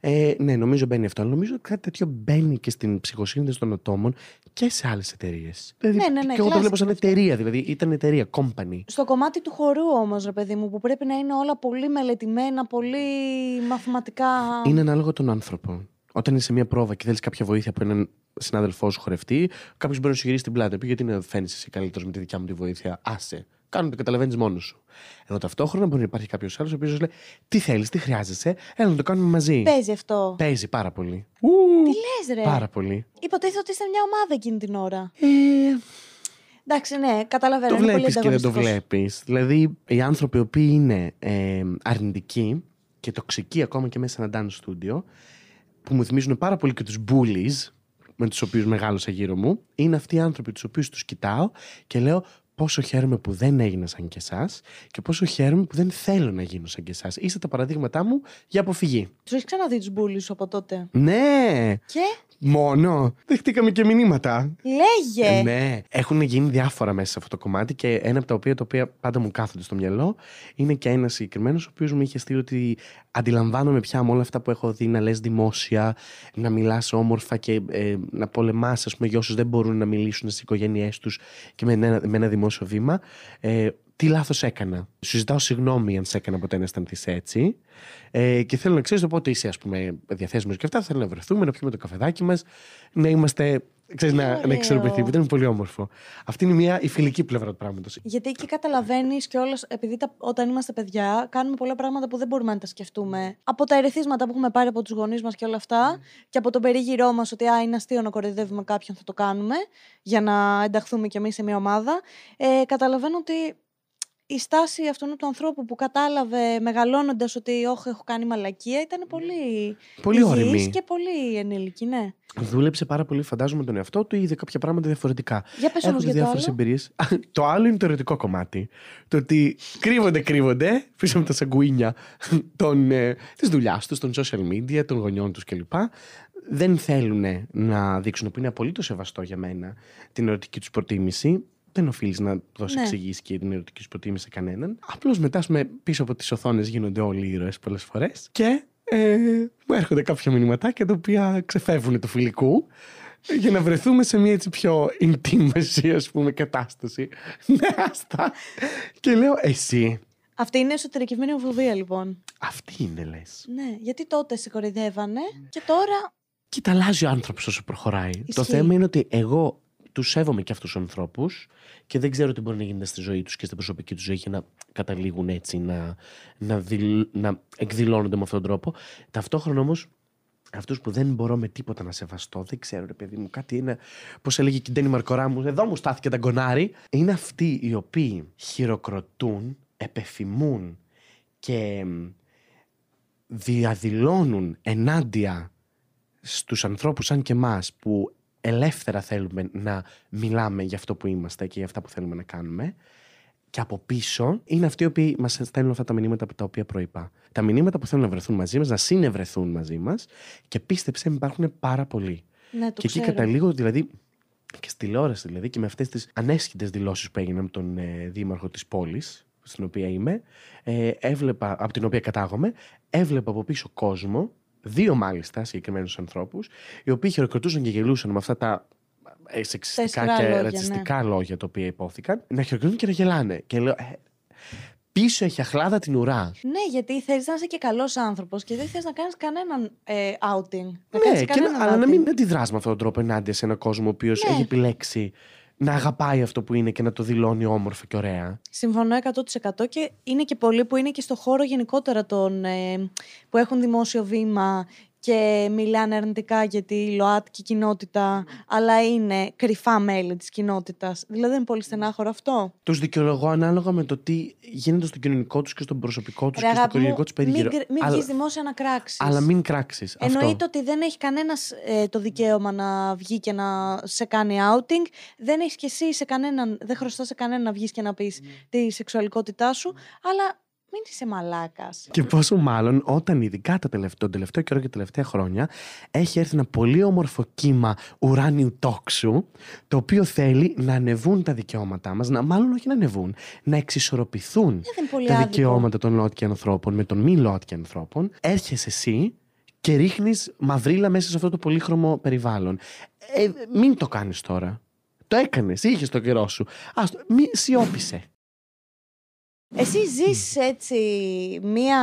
Ε, ναι, νομίζω μπαίνει αυτό. Αλλά νομίζω ότι κάτι τέτοιο μπαίνει και στην ψυχοσύνδεση των ατόμων και σε άλλες εταιρείες. Δηλαδή, Ναι, ναι, ναι, και εγώ το βλέπω κλάσικο σαν αυτό. εταιρεία, δηλαδή ήταν εταιρεία, company. Στο κομμάτι του χορού όμως, ρε παιδί μου, που πρέπει να είναι όλα πολύ μελετημένα, πολύ μαθηματικά. Είναι ανάλογο τον άνθρωπο. Όταν είσαι σε μια πρόβα και θέλεις κάποια βοήθεια από έναν συνάδελφός σου χορευτή, κάποιος μπορεί να σου γυρίσει την πλάτη. Πει γιατί να φαίνει εσύ καλύτερος με τη δικιά μου τη βοήθεια; Άσε. Κάνω το καταλαβαίνεις μόνος σου. Ενώ ταυτόχρονα μπορεί να υπάρχει κάποιος άλλος ο οποίος λέει: Τι θέλεις, τι χρειάζεσαι, έλα να το κάνουμε μαζί. Παίζει αυτό. Παίζει πάρα πολύ. Τι λες, ρε. Πάρα πολύ. Υποτίθεται ότι είστε μια ομάδα εκείνη την ώρα. Ε, Εντάξει, ναι, καταλαβαίνω. το είναι πολύ βλέπεις και δεν το ανταγωνιστικός. βλέπεις. Δηλαδή, οι άνθρωποι οι οποίοι είναι ε, αρνητικοί και τοξικοί ακόμα και μέσα σε ένα dance studio, που μου θυμίζουν πάρα πολύ και τους bullies με τους οποίους μεγάλωσα γύρω μου, είναι αυτοί οι άνθρωποι τους οποίους τους κοιτάω και λέω πόσο χαίρομαι που δεν έγινα σαν και εσάς και πόσο χαίρομαι που δεν θέλω να γίνω σαν και εσάς. Είστε τα παραδείγματά μου για αποφυγή. Τους έχεις ξαναδεί τους μπουλί σου από τότε; Ναι! Και; Μόνο! Δεχτήκαμε και μηνύματα. λέγε. Ε, ναι. Έχουν γίνει διάφορα μέσα σε αυτό το κομμάτι και ένα από τα οποία, τα οποία πάντα μου κάθονται στο μυαλό είναι και ένας συγκεκριμένος ο οποίος μου είχε στείλει ότι αντιλαμβάνομαι πια με όλα αυτά που έχω δει να λες δημόσια, να μιλάς όμορφα και ε, να πολεμάς, ας πούμε, για όσους δεν μπορούν να μιλήσουν στις οικογένειές τους και με ένα, με ένα δημόσιο βήμα. Ε, τι λάθος έκανα. Σου ζητάω συγγνώμη αν σε έκανα ποτέ να αισθανθείς έτσι. Ε, και θέλω να ξέρεις οπότε είσαι, ας πούμε, διαθέσιμος και αυτά. Θέλω να βρεθούμε, να πιούμε το καφεδάκι μας, να είμαστε. Ξέρεις, να, να ωραίο. εξορροπηθεί. Ήταν πολύ όμορφο. Αυτή είναι μια η φιλική πλευρά του πράγματος. Γιατί εκεί καταλαβαίνεις κιόλας, επειδή τα, όταν είμαστε παιδιά, κάνουμε πολλά πράγματα που δεν μπορούμε να τα σκεφτούμε. Από τα ερεθίσματα που έχουμε πάρει από τους γονείς μας και όλα αυτά, και από τον περίγυρό μας ότι α, είναι αστείο να κοροϊδεύουμε κάποιον, θα το κάνουμε, για να ενταχθούμε κι εμείς σε μια ομάδα. Ε, καταλαβαίνω ότι η στάση αυτού του ανθρώπου που κατάλαβε μεγαλώνοντας ότι όχι, έχω κάνει μαλακία ήταν πολύ. Πολύ υγιής όρημη. και πολύ ενήλικη, ναι. Δούλεψε πάρα πολύ, φαντάζομαι, τον εαυτό του, είδε κάποια πράγματα διαφορετικά. Για πες όμως για το διάφορες άλλο. εμπειρίες. *laughs* το άλλο είναι το ερωτικό κομμάτι. Το ότι κρύβονται, κρύβονται πίσω από τα σαγκουίνια *laughs* ε, της δουλειάς τους, των social media, των γονιών τους κλπ. Δεν θέλουν να δείξουν, που είναι απολύτως σεβαστό για μένα, την ερωτική τους προτίμηση. Δεν οφείλεις να δώσεις Ναι. εξηγήσεις και την ερωτική σου προτίμηση σε κανέναν. Απλώς μετά, ας πούμε, πίσω από τις οθόνες γίνονται όλοι οι ήρωες πολλές φορές. Και ε, μου έρχονται κάποια μηνυματάκια τα οποία ξεφεύγουν του φιλικού για να βρεθούμε σε μια έτσι πιο intimacy, ας πούμε, κατάσταση. *laughs* Ναι, άστα. Και λέω, εσύ, Αυτή είναι εσωτερικευμένη ομοφοβία, λοιπόν. αυτή είναι λες. Ναι, γιατί τότε σε κοροϊδεύανε και τώρα. Κοίτα, αλλάζει ο άνθρωπος όσο προχωράει. Το Ισχύει. θέμα είναι ότι εγώ τους σέβομαι και αυτούς τους ανθρώπους και δεν ξέρω τι μπορεί να γίνεται στη ζωή τους και στην προσωπική τους ζωή για να καταλήγουν έτσι, να, να, δηλ- να εκδηλώνονται με αυτόν τον τρόπο. Ταυτόχρονα όμως, αυτούς που δεν μπορώ με τίποτα να σεβαστώ, δεν ξέρω, ρε παιδί μου, κάτι είναι. Πώς έλεγε και η Ντένι Μαρκορά μου, εδώ μου στάθηκε τα γκονάρι. Είναι αυτοί οι οποίοι χειροκροτούν, επεφημούν και μ, διαδηλώνουν ενάντια στους ανθρώπους σαν και εμάς που ελεύθερα θέλουμε να μιλάμε για αυτό που είμαστε και για αυτά που θέλουμε να κάνουμε και από πίσω είναι αυτοί οι οποίοι μας στέλνουν αυτά τα μηνύματα από τα οποία προείπα. Τα μηνύματα που θέλουν να βρεθούν μαζί μας, να συνευρεθούν μαζί μας και πίστεψε με υπάρχουν πάρα πολλοί. Ναι, το και εκεί ξέρω. καταλήγω δηλαδή και στη τηλεόραση δηλαδή και με αυτές τις ανέσχυτες δηλώσεις που έγιναν με τον ε, δήμαρχο της πόλης στην οποία είμαι, ε, έβλεπα, από την οποία κατάγομαι, έβλεπα από πίσω κόσμο, δύο μάλιστα συγκεκριμένους ανθρώπους, οι οποίοι χειροκροτούσαν και γελούσαν με αυτά τα ε, σεξιστικά Στερεά και λόγια, ναι. ρατσιστικά λόγια τα οποία υπόθηκαν, να χειροκροτούν και να γελάνε. Και λέω, ε, πίσω έχει αχλάδα την ουρά. Ναι, γιατί θέλεις να είσαι και καλός άνθρωπος και δεν θες να κάνεις κανέναν ε, outing. Να ναι, κάνεις και κανέναν να, αλλά να outing. μην αντιδράς με αυτόν τον τρόπο ενάντια σε έναν κόσμο ο οποίος Ναι. έχει επιλέξει να αγαπάει αυτό που είναι και να το δηλώνει όμορφα και ωραία. Συμφωνώ 100% και είναι και πολλοί που είναι και στο χώρο γενικότερα των, ε, που έχουν δημόσιο βήμα και μιλάνε αρνητικά για τη ΛΟΑΤΚΙ κοινότητα, αλλά είναι κρυφά μέλη της κοινότητας. Δηλαδή δεν είναι πολύ στενάχωρο αυτό. Τους δικαιολογώ ανάλογα με το τι γίνεται στο κοινωνικό τους και στον προσωπικό τους Ρε και στο αγάπη μου, οικογενειακό τους μην, περίγυρο. γκρ- μην αλλά, βγεις δημόσια να κράξεις. αλλά μην κράξεις. Εννοείται ότι δεν έχει κανένας ε, το δικαίωμα να βγει και να σε κάνει outing. Δεν έχεις και εσύ σε κανέναν, δεν χρωστάς σε κανέναν να βγεις και να πεις τη σεξουαλικότητά σου. Αλλά μην είσαι μαλάκας. Και πόσο μάλλον όταν ειδικά τα τελευταίο, τον τελευταίο καιρό και τα τελευταία χρόνια έχει έρθει ένα πολύ όμορφο κύμα ουράνιου τόξου το οποίο θέλει να ανεβούν τα δικαιώματά μας, να, μάλλον όχι να ανεβούν, να εξισορροπηθούν δεν είναι πολύ τα άδικο. δικαιώματα των ΛΟΑΤΚΙ ανθρώπων με των μη ΛΟΑΤΚΙ ανθρώπων. Έρχεσαι εσύ και ρίχνεις μαυρίλα μέσα σε αυτό το πολύχρωμο περιβάλλον. Ε, μην το κάνεις τώρα. Το έκανες, είχες το καιρό σου. Ας, το- μη σιώπησε. Εσύ ζεις έτσι μία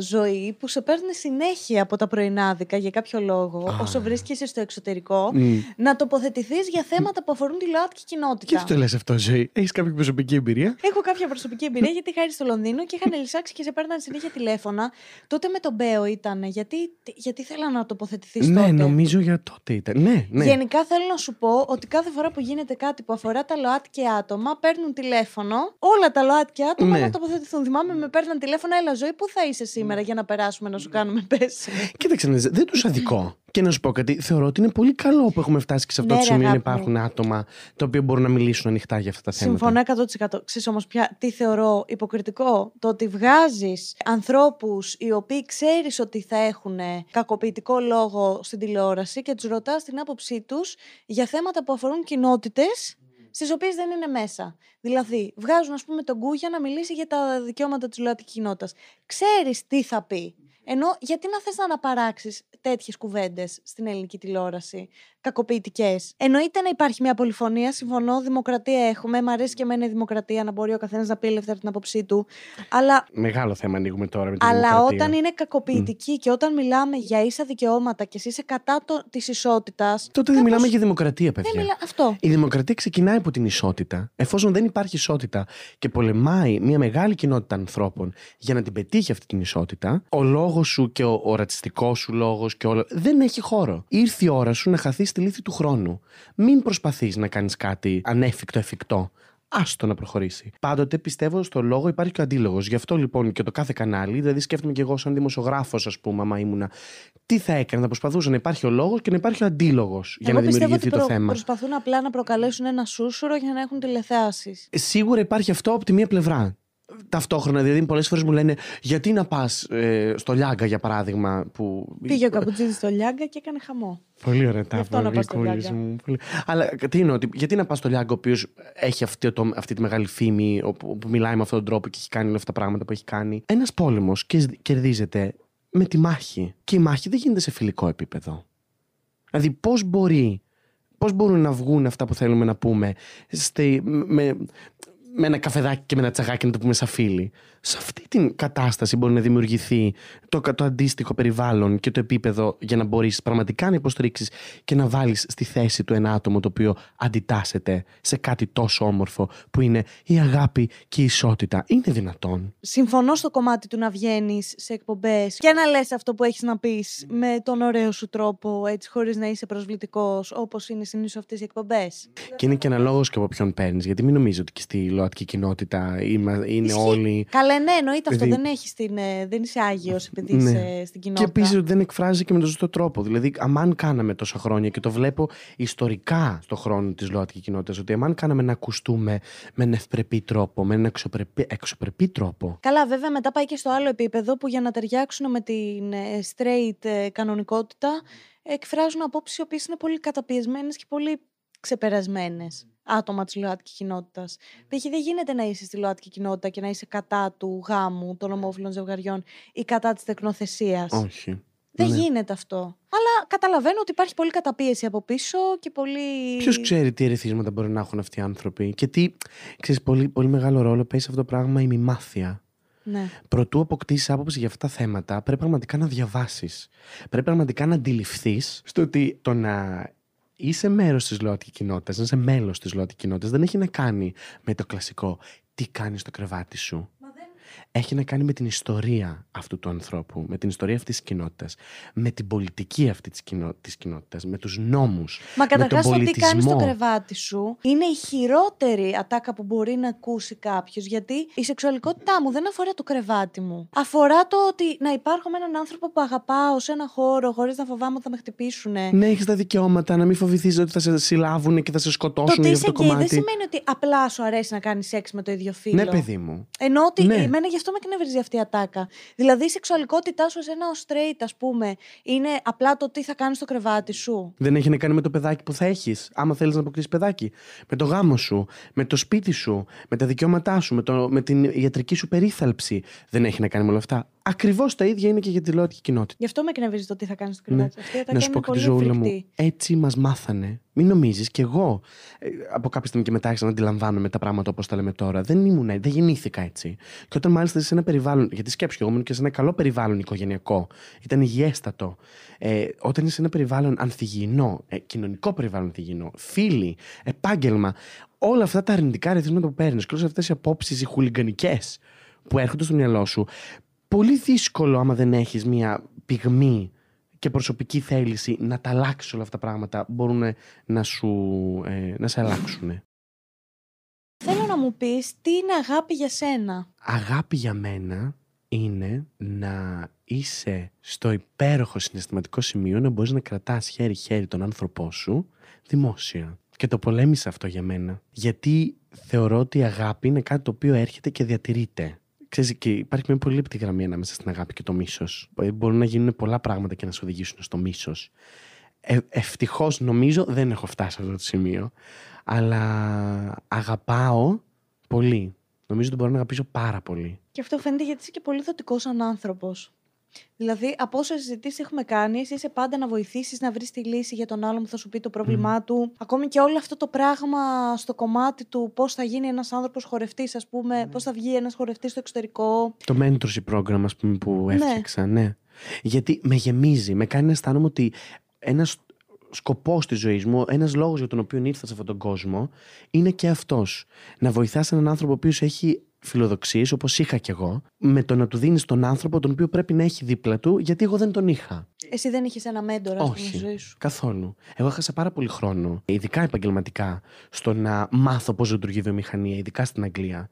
ζωή που σε παίρνει συνέχεια από τα πρωινάδικα για κάποιο λόγο, Α. όσο βρίσκεσαι στο εξωτερικό, Μμ. να τοποθετηθείς για θέματα που αφορούν τη ΛΟΑΤΚΙ κοινότητα. Και τι το λες αυτό, Ζωή. Έχεις κάποια προσωπική εμπειρία; Έχω κάποια προσωπική εμπειρία γιατί χάρη στο Λονδίνο και είχαν λυσάξει και σε παίρναν συνέχεια τηλέφωνα. Τότε με τον Μπέο ήταν. Γιατί, γιατί θέλα να τοποθετηθείς Ναι, τότε; νομίζω για τότε ήταν. Ναι, ναι. Γενικά θέλω να σου πω ότι κάθε φορά που γίνεται κάτι που αφορά τα ΛΟΑΤΚΙ άτομα, παίρνουν τηλέφωνο όλα τα ΛΟΑΤΚΙ άτομα Ναι. Να τοποθετηθούν. Θυμάμαι με παίρναν τηλέφωνο, έλα ζωή, πού θα είσαι σήμερα για να περάσουμε να σου κάνουμε πέσει. Κοίταξε, να δεις, δεν τους αδικό. Και να σου πω κάτι, θεωρώ ότι είναι πολύ καλό που έχουμε φτάσει και σε αυτό Ναι, το ρε, σημείο να αγάπη μου. υπάρχουν άτομα τα οποία μπορούν να μιλήσουν ανοιχτά για αυτά τα θέματα. Συμφωνώ 100%. Ξέρεις όμως πια τι θεωρώ υποκριτικό; Το ότι βγάζεις ανθρώπους οι οποίοι ξέρεις ότι θα έχουν κακοποιητικό λόγο στην τηλεόραση και τους ρωτάς την άποψή τους για θέματα που αφορούν κοινότητες στις οποίες δεν είναι μέσα. Δηλαδή, βγάζουν, ας πούμε, τον Κούγια να μιλήσει για τα δικαιώματα της ΛΟΑΤΚΙ κοινότητας. Ξέρεις τι θα πει. Ενώ γιατί να θες να αναπαράξεις τέτοιες κουβέντες στην ελληνική τηλεόραση, κακοποιητικές; Εννοείται να υπάρχει μια πολυφωνία, συμφωνώ, δημοκρατία έχουμε. Μ' αρέσει και εμένα η δημοκρατία να μπορεί ο καθένας να πει ελεύθερα την άποψή του. Αλλά Μεγάλο θέμα ανοίγουμε τώρα με την αλλά δημοκρατία. όταν είναι κακοποιητική και όταν μιλάμε για ίσα δικαιώματα και εσύ είσαι κατά της ισότητας. Τότε δεν μιλάμε για δημοκρατία, παιδιά. Δεν μιλά... Αυτό. Η δημοκρατία ξεκινάει από την ισότητα. Εφόσον δεν υπάρχει ισότητα και πολεμάει μια μεγάλη κοινότητα ανθρώπων για να την πετύχει αυτή την ισότητα, ο λόγος σου και ο, ο ρατσιστικός σου λόγος και όλο. δεν έχει χώρο. Ήρθε η ώρα σου να χαθείς στη λύθη του χρόνου. Μην προσπαθείς να κάνεις κάτι ανέφικτο, εφικτό. Άστο να προχωρήσει. Πάντοτε πιστεύω στο λόγο υπάρχει και ο αντίλογος. Γι' αυτό λοιπόν και το κάθε κανάλι, δηλαδή σκέφτομαι και εγώ σαν δημοσιογράφος, ας πούμε, άμα ήμουνα, τι θα έκανα. Θα προσπαθούσα να υπάρχει ο λόγος και να υπάρχει ο αντίλογος για Εγώ να πιστεύω δημιουργηθεί ότι το προ- θέμα. προσπαθούν απλά να προκαλέσουν ένα σούσουρο για να έχουν τηλεθεάσεις. Σίγουρα υπάρχει αυτό από τη μία πλευρά. Ταυτόχρονα. Δηλαδή, πολλές φορές μου λένε γιατί να πας ε, στο Λιάγκα, για παράδειγμα. Που... Πήγε ο Καπουτζίδη στο Λιάγκα και έκανε χαμό. Πολύ ωραία τα αυτό να πας στο Λιάγκα. μου. Πολύ... Αλλά τι εννοώ, ότι, γιατί να πας στο Λιάγκα, ο οποίος έχει αυτή, το, αυτή τη μεγάλη φήμη, όπου, που μιλάει με αυτόν τον τρόπο και έχει κάνει όλα αυτά τα πράγματα που έχει κάνει. Ένας πόλεμος κερδίζεται με τη μάχη. Και η μάχη δεν γίνεται σε φιλικό επίπεδο. Δηλαδή, πώς μπορεί. Πώς μπορούν να βγουν αυτά που θέλουμε να πούμε στη, με, με ένα καφεδάκι και με ένα τσαγάκι να το πούμε σαν φίλοι. Σε αυτή την κατάσταση μπορεί να δημιουργηθεί το, το αντίστοιχο περιβάλλον και το επίπεδο για να μπορείς πραγματικά να υποστηρίξεις και να βάλεις στη θέση του ένα άτομο το οποίο αντιτάσσεται σε κάτι τόσο όμορφο που είναι η αγάπη και η ισότητα. Είναι δυνατόν. Συμφωνώ στο κομμάτι του να βγαίνεις σε εκπομπές και να λες αυτό που έχεις να πεις με τον ωραίο σου τρόπο, έτσι χωρίς να είσαι προσβλητικός, όπως είναι συνήθως αυτές οι εκπομπές. Και είναι και αναλόγως και από ποιον παίρνεις, γιατί μην νομίζω ότι και στη ΛΟΑΤΚΙ κοινότητα είναι Ισχύει. όλοι. Καλά, ναι, εννοείται αυτό. Δεν, έχεις την, ε, δεν είσαι άγιος επειδή Ναι. είσαι στην κοινότητα. Και επίσης ότι δεν εκφράζει και με τον σωστό τρόπο. Δηλαδή, αμάν κάναμε τόσα χρόνια και το βλέπω ιστορικά στο χρόνο της ΛΟΑΤΚΙ κοινότητας, ότι αμάν κάναμε να ακουστούμε με έναν ευπρεπή τρόπο, με έναν εξωπρεπή, εξωπρεπή τρόπο. Καλά, βέβαια, μετά πάει και στο άλλο επίπεδο που για να ταιριάξουν με την ε, straight ε, κανονικότητα εκφράζουν απόψεις οι οποίες είναι πολύ καταπιεσμένες και πολύ ξεπερασμένες άτομα της ΛΟΑΤΚΙ κοινότητας. π.χ. δεν γίνεται να είσαι στη ΛΟΑΤΚΙ κοινότητα και να είσαι κατά του γάμου των ομόφυλων ζευγαριών ή κατά της τεκνοθεσίας. Όχι. Δεν Ναι. γίνεται αυτό. Αλλά καταλαβαίνω ότι υπάρχει πολύ καταπίεση από πίσω και πολύ. Ποιος ξέρει τι ερεθίσματα μπορεί να έχουν αυτοί οι άνθρωποι και τι. Ξέρεις, πολύ, πολύ μεγάλο ρόλο παίζει σε αυτό το πράγμα η μημάθεια. Ναι. Προτού αποκτήσεις άποψη για αυτά τα θέματα, πρέπει πραγματικά να διαβάσεις. Πρέπει πραγματικά να αντιληφθείς στο ότι το να είσαι μέρος της ΛΟΑΤΚΙ κοινότητας, να είσαι μέλος της ΛΟΑΤΚΙ κοινότητας, δεν έχει να κάνει με το κλασικό τι κάνεις στο κρεβάτι σου. Έχει να κάνει με την ιστορία αυτού του ανθρώπου, με την ιστορία αυτής της κοινότητας, με την πολιτική αυτή της κοινο... της κοινότητας, με τους νόμους. Μα με τον καταρχάς το τι κάνεις στο πολιτισμό. κρεβάτι σου είναι η χειρότερη ατάκα που μπορεί να ακούσει κάποιος. Γιατί η σεξουαλικότητά μου δεν αφορά το κρεβάτι μου. Αφορά το ότι να υπάρχω με έναν άνθρωπο που αγαπάω σε ένα χώρο χωρίς να φοβάμαι ότι θα με χτυπήσουν. Να έχεις τα δικαιώματα, να μην φοβηθείς ότι θα σε συλλάβουν και θα σε Το σκοτώσουν ότι για είσαι αυτό το γκέι δεν κομμάτι. σημαίνει ότι απλά σου αρέσει να κάνεις σεξ με το ίδιο φίλο. Ναι, παιδί μου. Ενώ ότι Ναι. εμένα γι' αυτό με εκνευρίζει αυτή η ατάκα. Δηλαδή η σεξουαλικότητά σου σε ένα ως straight, ας πούμε, είναι απλά το τι θα κάνεις στο κρεβάτι σου; Δεν έχει να κάνει με το παιδάκι που θα έχεις. Άμα θέλεις να αποκτήσεις παιδάκι. Με το γάμο σου, με το σπίτι σου, με τα δικαιώματά σου, με, το, με την ιατρική σου περίθαλψη. Δεν έχει να κάνει με όλα αυτά. Ακριβώς τα ίδια είναι και για τη ΛΟΑΤΚΙ κοινότητα. Γι' αυτό με εκνευρίζει το τι θα κάνεις στο Ναι. κρεβάτι. Αυτή η ατάκα Να σου πω είναι και τη πολύ ζωούλα φρικτή. μου. Έτσι μας μάθανε. Μην νομίζεις κι εγώ. ε, από κάποια στιγμή και μετά άρχισα να αντιλαμβάνομαι τα πράγματα όπως τα λέμε τώρα. Δεν ήμουν, δεν γεννήθηκα έτσι. Και όταν μάλιστα είσαι σε ένα περιβάλλον. Γιατί σκέψου, εγώ ήμουν και σε ένα καλό περιβάλλον οικογενειακό. Ήταν υγιέστατο. Ε, όταν είσαι σε ένα περιβάλλον ανθυγιεινό, ε, κοινωνικό περιβάλλον ανθυγιεινό, φίλοι, επάγγελμα, όλα αυτά τα αρνητικά ρεθίσματα που παίρνεις και όλες αυτές οι απόψεις, οι χουλιγκανικέ που έρχονται στο μυαλό σου, πολύ δύσκολο άμα δεν έχεις μια πυγμή και προσωπική θέληση να τα αλλάξεις όλα αυτά τα πράγματα μπορούν να, σου, ε, να σε αλλάξουν. Θέλω να μου πεις τι είναι αγάπη για σένα. Αγάπη για μένα είναι να είσαι στο υπέροχο συναισθηματικό σημείο να μπορείς να κρατάς χέρι-χέρι τον άνθρωπό σου δημόσια. Και το πολέμησα αυτό για μένα. Γιατί θεωρώ ότι η αγάπη είναι κάτι το οποίο έρχεται και διατηρείται. Ξέρεις, και υπάρχει μια πολύ λεπτή γραμμή ανάμεσα στην αγάπη και το μίσος. Ε, Μπορούν να γίνουν πολλά πράγματα και να σε οδηγήσουν στο μίσος. Ε, Ευτυχώς νομίζω δεν έχω φτάσει σε αυτό το σημείο. Αλλά αγαπάω πολύ. Νομίζω ότι μπορώ να αγαπήσω πάρα πολύ. Και αυτό φαίνεται γιατί είσαι και πολύ δοτικός σαν άνθρωπος. Δηλαδή, από όσε συζητήσεις έχουμε κάνει, εσύ είσαι πάντα να βοηθήσεις να βρεις τη λύση για τον άλλον που θα σου πει το πρόβλημά του. Ακόμη και όλο αυτό το πράγμα στο κομμάτι του πώς θα γίνει ένας άνθρωπος χορευτής, ας πούμε, πώς θα βγει ένας χορευτής στο εξωτερικό. Το mentorship program, ας πούμε, που Ναι. έφτιαξα, ναι. Γιατί με γεμίζει, με κάνει να αισθάνομαι ότι ένας σκοπός της ζωής μου, ένας λόγος για τον οποίο ήρθα σε αυτόν τον κόσμο, είναι και αυτός. Να βοηθάς έναν άνθρωπο ο οποίος έχει φιλοδοξίες, όπως είχα κι εγώ, με το να του δίνεις τον άνθρωπο τον οποίο πρέπει να έχει δίπλα του, γιατί εγώ δεν τον είχα. Εσύ δεν είχες ένα μέντορα στην Όχι. ζωή σου; Καθόλου. Εγώ έχασα πάρα πολύ χρόνο, ειδικά επαγγελματικά, στο να μάθω πώς λειτουργεί η βιομηχανία, ειδικά στην Αγγλία.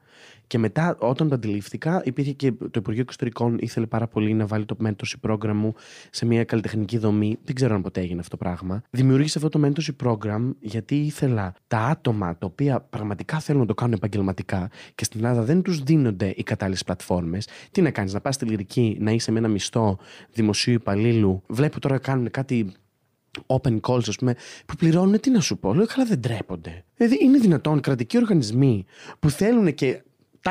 Και μετά, όταν το αντιλήφθηκα, υπήρχε και το Υπουργείο Εξωτερικών ήθελε πάρα πολύ να βάλει το mentorship program μου σε μια καλλιτεχνική δομή. Δεν ξέρω αν ποτέ έγινε αυτό το πράγμα. Δημιούργησε αυτό το mentorship program γιατί ήθελα τα άτομα τα οποία πραγματικά θέλουν να το κάνουν επαγγελματικά και στην Ελλάδα δεν τους δίνονται οι κατάλληλες πλατφόρμες. Τι να κάνεις, να πας στη λυρική, να είσαι με ένα μισθό δημοσίου υπαλλήλου. Βλέπω τώρα κάνουν κάτι open calls, ας πούμε, που πληρώνουν, τι να σου πω, λέω, καλά δεν τρέπονται. Δηλαδή, είναι δυνατόν κρατικοί οργανισμοί που θέλουν και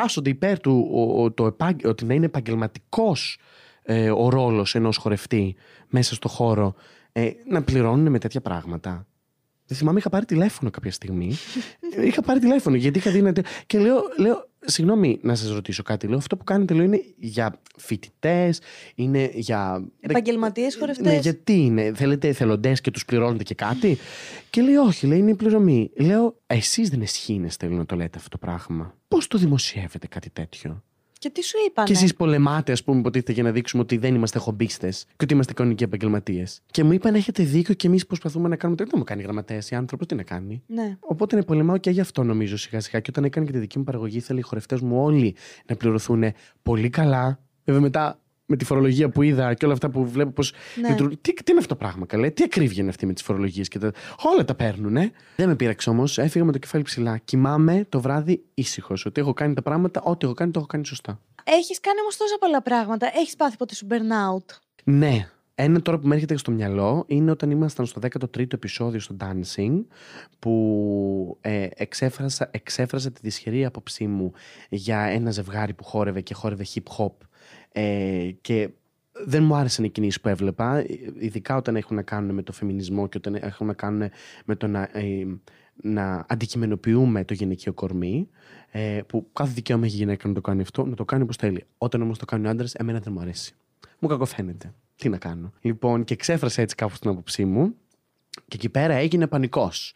τάσσονται υπέρ του ο, ο, το επάγγ... ότι να είναι επαγγελματικός ε, ο ρόλος ενός χορευτή μέσα στο χώρο, ε, να πληρώνουν με τέτοια πράγματα. Δεν θυμάμαι, είχα πάρει τηλέφωνο κάποια στιγμή. *laughs* είχα πάρει τηλέφωνο γιατί είχα δει Και λέω, λέω συγγνώμη να σας ρωτήσω κάτι. Λέω, αυτό που κάνετε λέω, είναι για φοιτητές, είναι για. Επαγγελματίες χορευτές; Ναι, γιατί είναι, θέλετε εθελοντές και τους πληρώνετε και κάτι; και λέει, Όχι, λέει, είναι η πληρωμή. Λέω, Εσείς δεν εσχύνεστε να το λέτε αυτό το πράγμα. Πώς το δημοσιεύετε κάτι τέτοιο; Και τι σου είπανε; Και εσείς πολεμάτε, ας πούμε, υποτίθεται για να δείξουμε ότι δεν είμαστε χομπίστες και ότι είμαστε κανονικοί επαγγελματίες. Και μου είπαν, έχετε δίκιο και εμείς προσπαθούμε να κάνουμε. Δεν μου κάνει γραμματέας η άνθρωπος, τι να κάνει. Ναι. Οπότε ναι, πολεμάω και γι' αυτό νομίζω σιγά σιγά. Και όταν έκανε και τη δική μου παραγωγή, ήθελε οι χορευτές μου όλοι να πληρωθούν πολύ καλά. Βέβαια μετά με τη φορολογία που είδα και όλα αυτά που βλέπω πώ. Ναι. Τι, τι είναι αυτό το πράγμα, καλέ; Τι ακρίβεια είναι αυτή με τις φορολογίες και τα. Όλα τα παίρνουν, Δεν με πείραξε όμως. Έφυγα με το κεφάλι ψηλά. Κοιμάμαι το βράδυ ήσυχος. Ότι έχω κάνει τα πράγματα, ό,τι έχω κάνει, το έχω κάνει σωστά. Έχεις κάνει όμως τόσα πολλά πράγματα. Έχεις πάθει ποτέ σου burnout; Ναι. Ένα τώρα που με έρχεται στο μυαλό είναι όταν ήμασταν στο 13ο επεισόδιο στο Dancing που ε, εξέφρασα, εξέφρασα τη δυσχερή άποψή μου για ένα ζευγάρι που χόρευε και χόρευε hip hop ε, και δεν μου άρεσαν οι κινήσεις που έβλεπα, ειδικά όταν έχουν να κάνουν με το φεμινισμό και όταν έχουν να κάνουν με το να, ε, να αντικειμενοποιούμε το γυναικείο κορμί, ε, που κάθε δικαίωμα έχει γυναίκα να το κάνει αυτό, να το κάνει όπως θέλει. Όταν όμως το κάνει ο άντρας, εμένα δεν μου αρέσει. Μου κακοφαίνεται. Τι να κάνω. Λοιπόν, και ξέφρασα έτσι κάπου την άποψή μου και εκεί πέρα έγινε πανικός.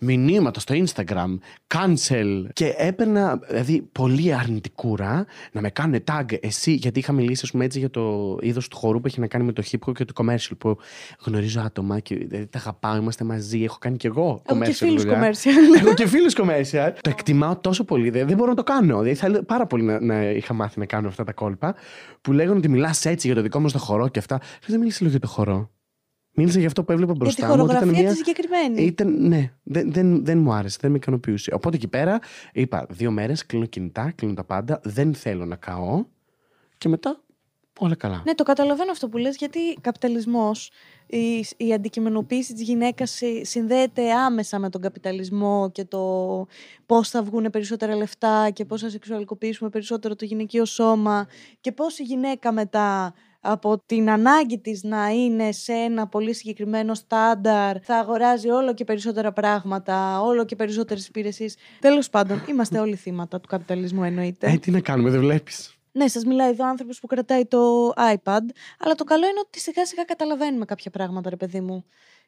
Μηνύματα στο Instagram, cancel. Και έπαιρνα δηλαδή πολύ αρνητικούρα να με κάνουν tag εσύ, γιατί είχα μιλήσει πούμε, έτσι για το είδος του χορού που έχει να κάνει με το hip hop και το commercial. Που γνωρίζω άτομα και δηλαδή, τα αγαπάω, είμαστε μαζί. Έχω κάνει κι εγώ commercial. Έχω και φίλους commercial. *laughs* Έχω και φίλους commercial. το εκτιμάω τόσο πολύ. Δεν, δεν μπορώ να το κάνω. Δηλαδή, θα πάρα πολύ να, να, είχα μάθει να κάνω αυτά τα κόλπα που λέγανε ότι μιλάς έτσι για το δικό μας το χορό και αυτά. Δεν μίλησες λίγο για το χορό. Μίλησα για αυτό που έβλεπα μπροστά μου. Για τη χορογραφία μια... της συγκεκριμένη. Ήταν, ναι, δεν, δεν, δεν μου άρεσε, δεν με ικανοποιούσε. Οπότε εκεί πέρα είπα δύο μέρες, κλείνω κινητά, κλείνω τα πάντα, δεν θέλω να καώ και μετά όλα καλά. Ναι, το καταλαβαίνω αυτό που λες γιατί καπιταλισμός, η, η αντικειμενοποίηση της γυναίκας συνδέεται άμεσα με τον καπιταλισμό και το πώς θα βγουν περισσότερα λεφτά και πώς θα σεξουαλικοποιήσουμε περισσότερο το γυναικείο σώμα και πώς η γυναίκα μετά από την ανάγκη της να είναι σε ένα πολύ συγκεκριμένο στάνταρ, θα αγοράζει όλο και περισσότερα πράγματα, όλο και περισσότερες υπηρεσίες. Τέλος πάντων, είμαστε όλοι θύματα του καπιταλισμού εννοείται. Ε, τι να κάνουμε, δεν βλέπεις. Ναι, σας μιλάει εδώ άνθρωπος που κρατάει το iPad. Αλλά το καλό είναι ότι σιγά σιγά καταλαβαίνουμε κάποια πράγματα, ρε παιδί μου.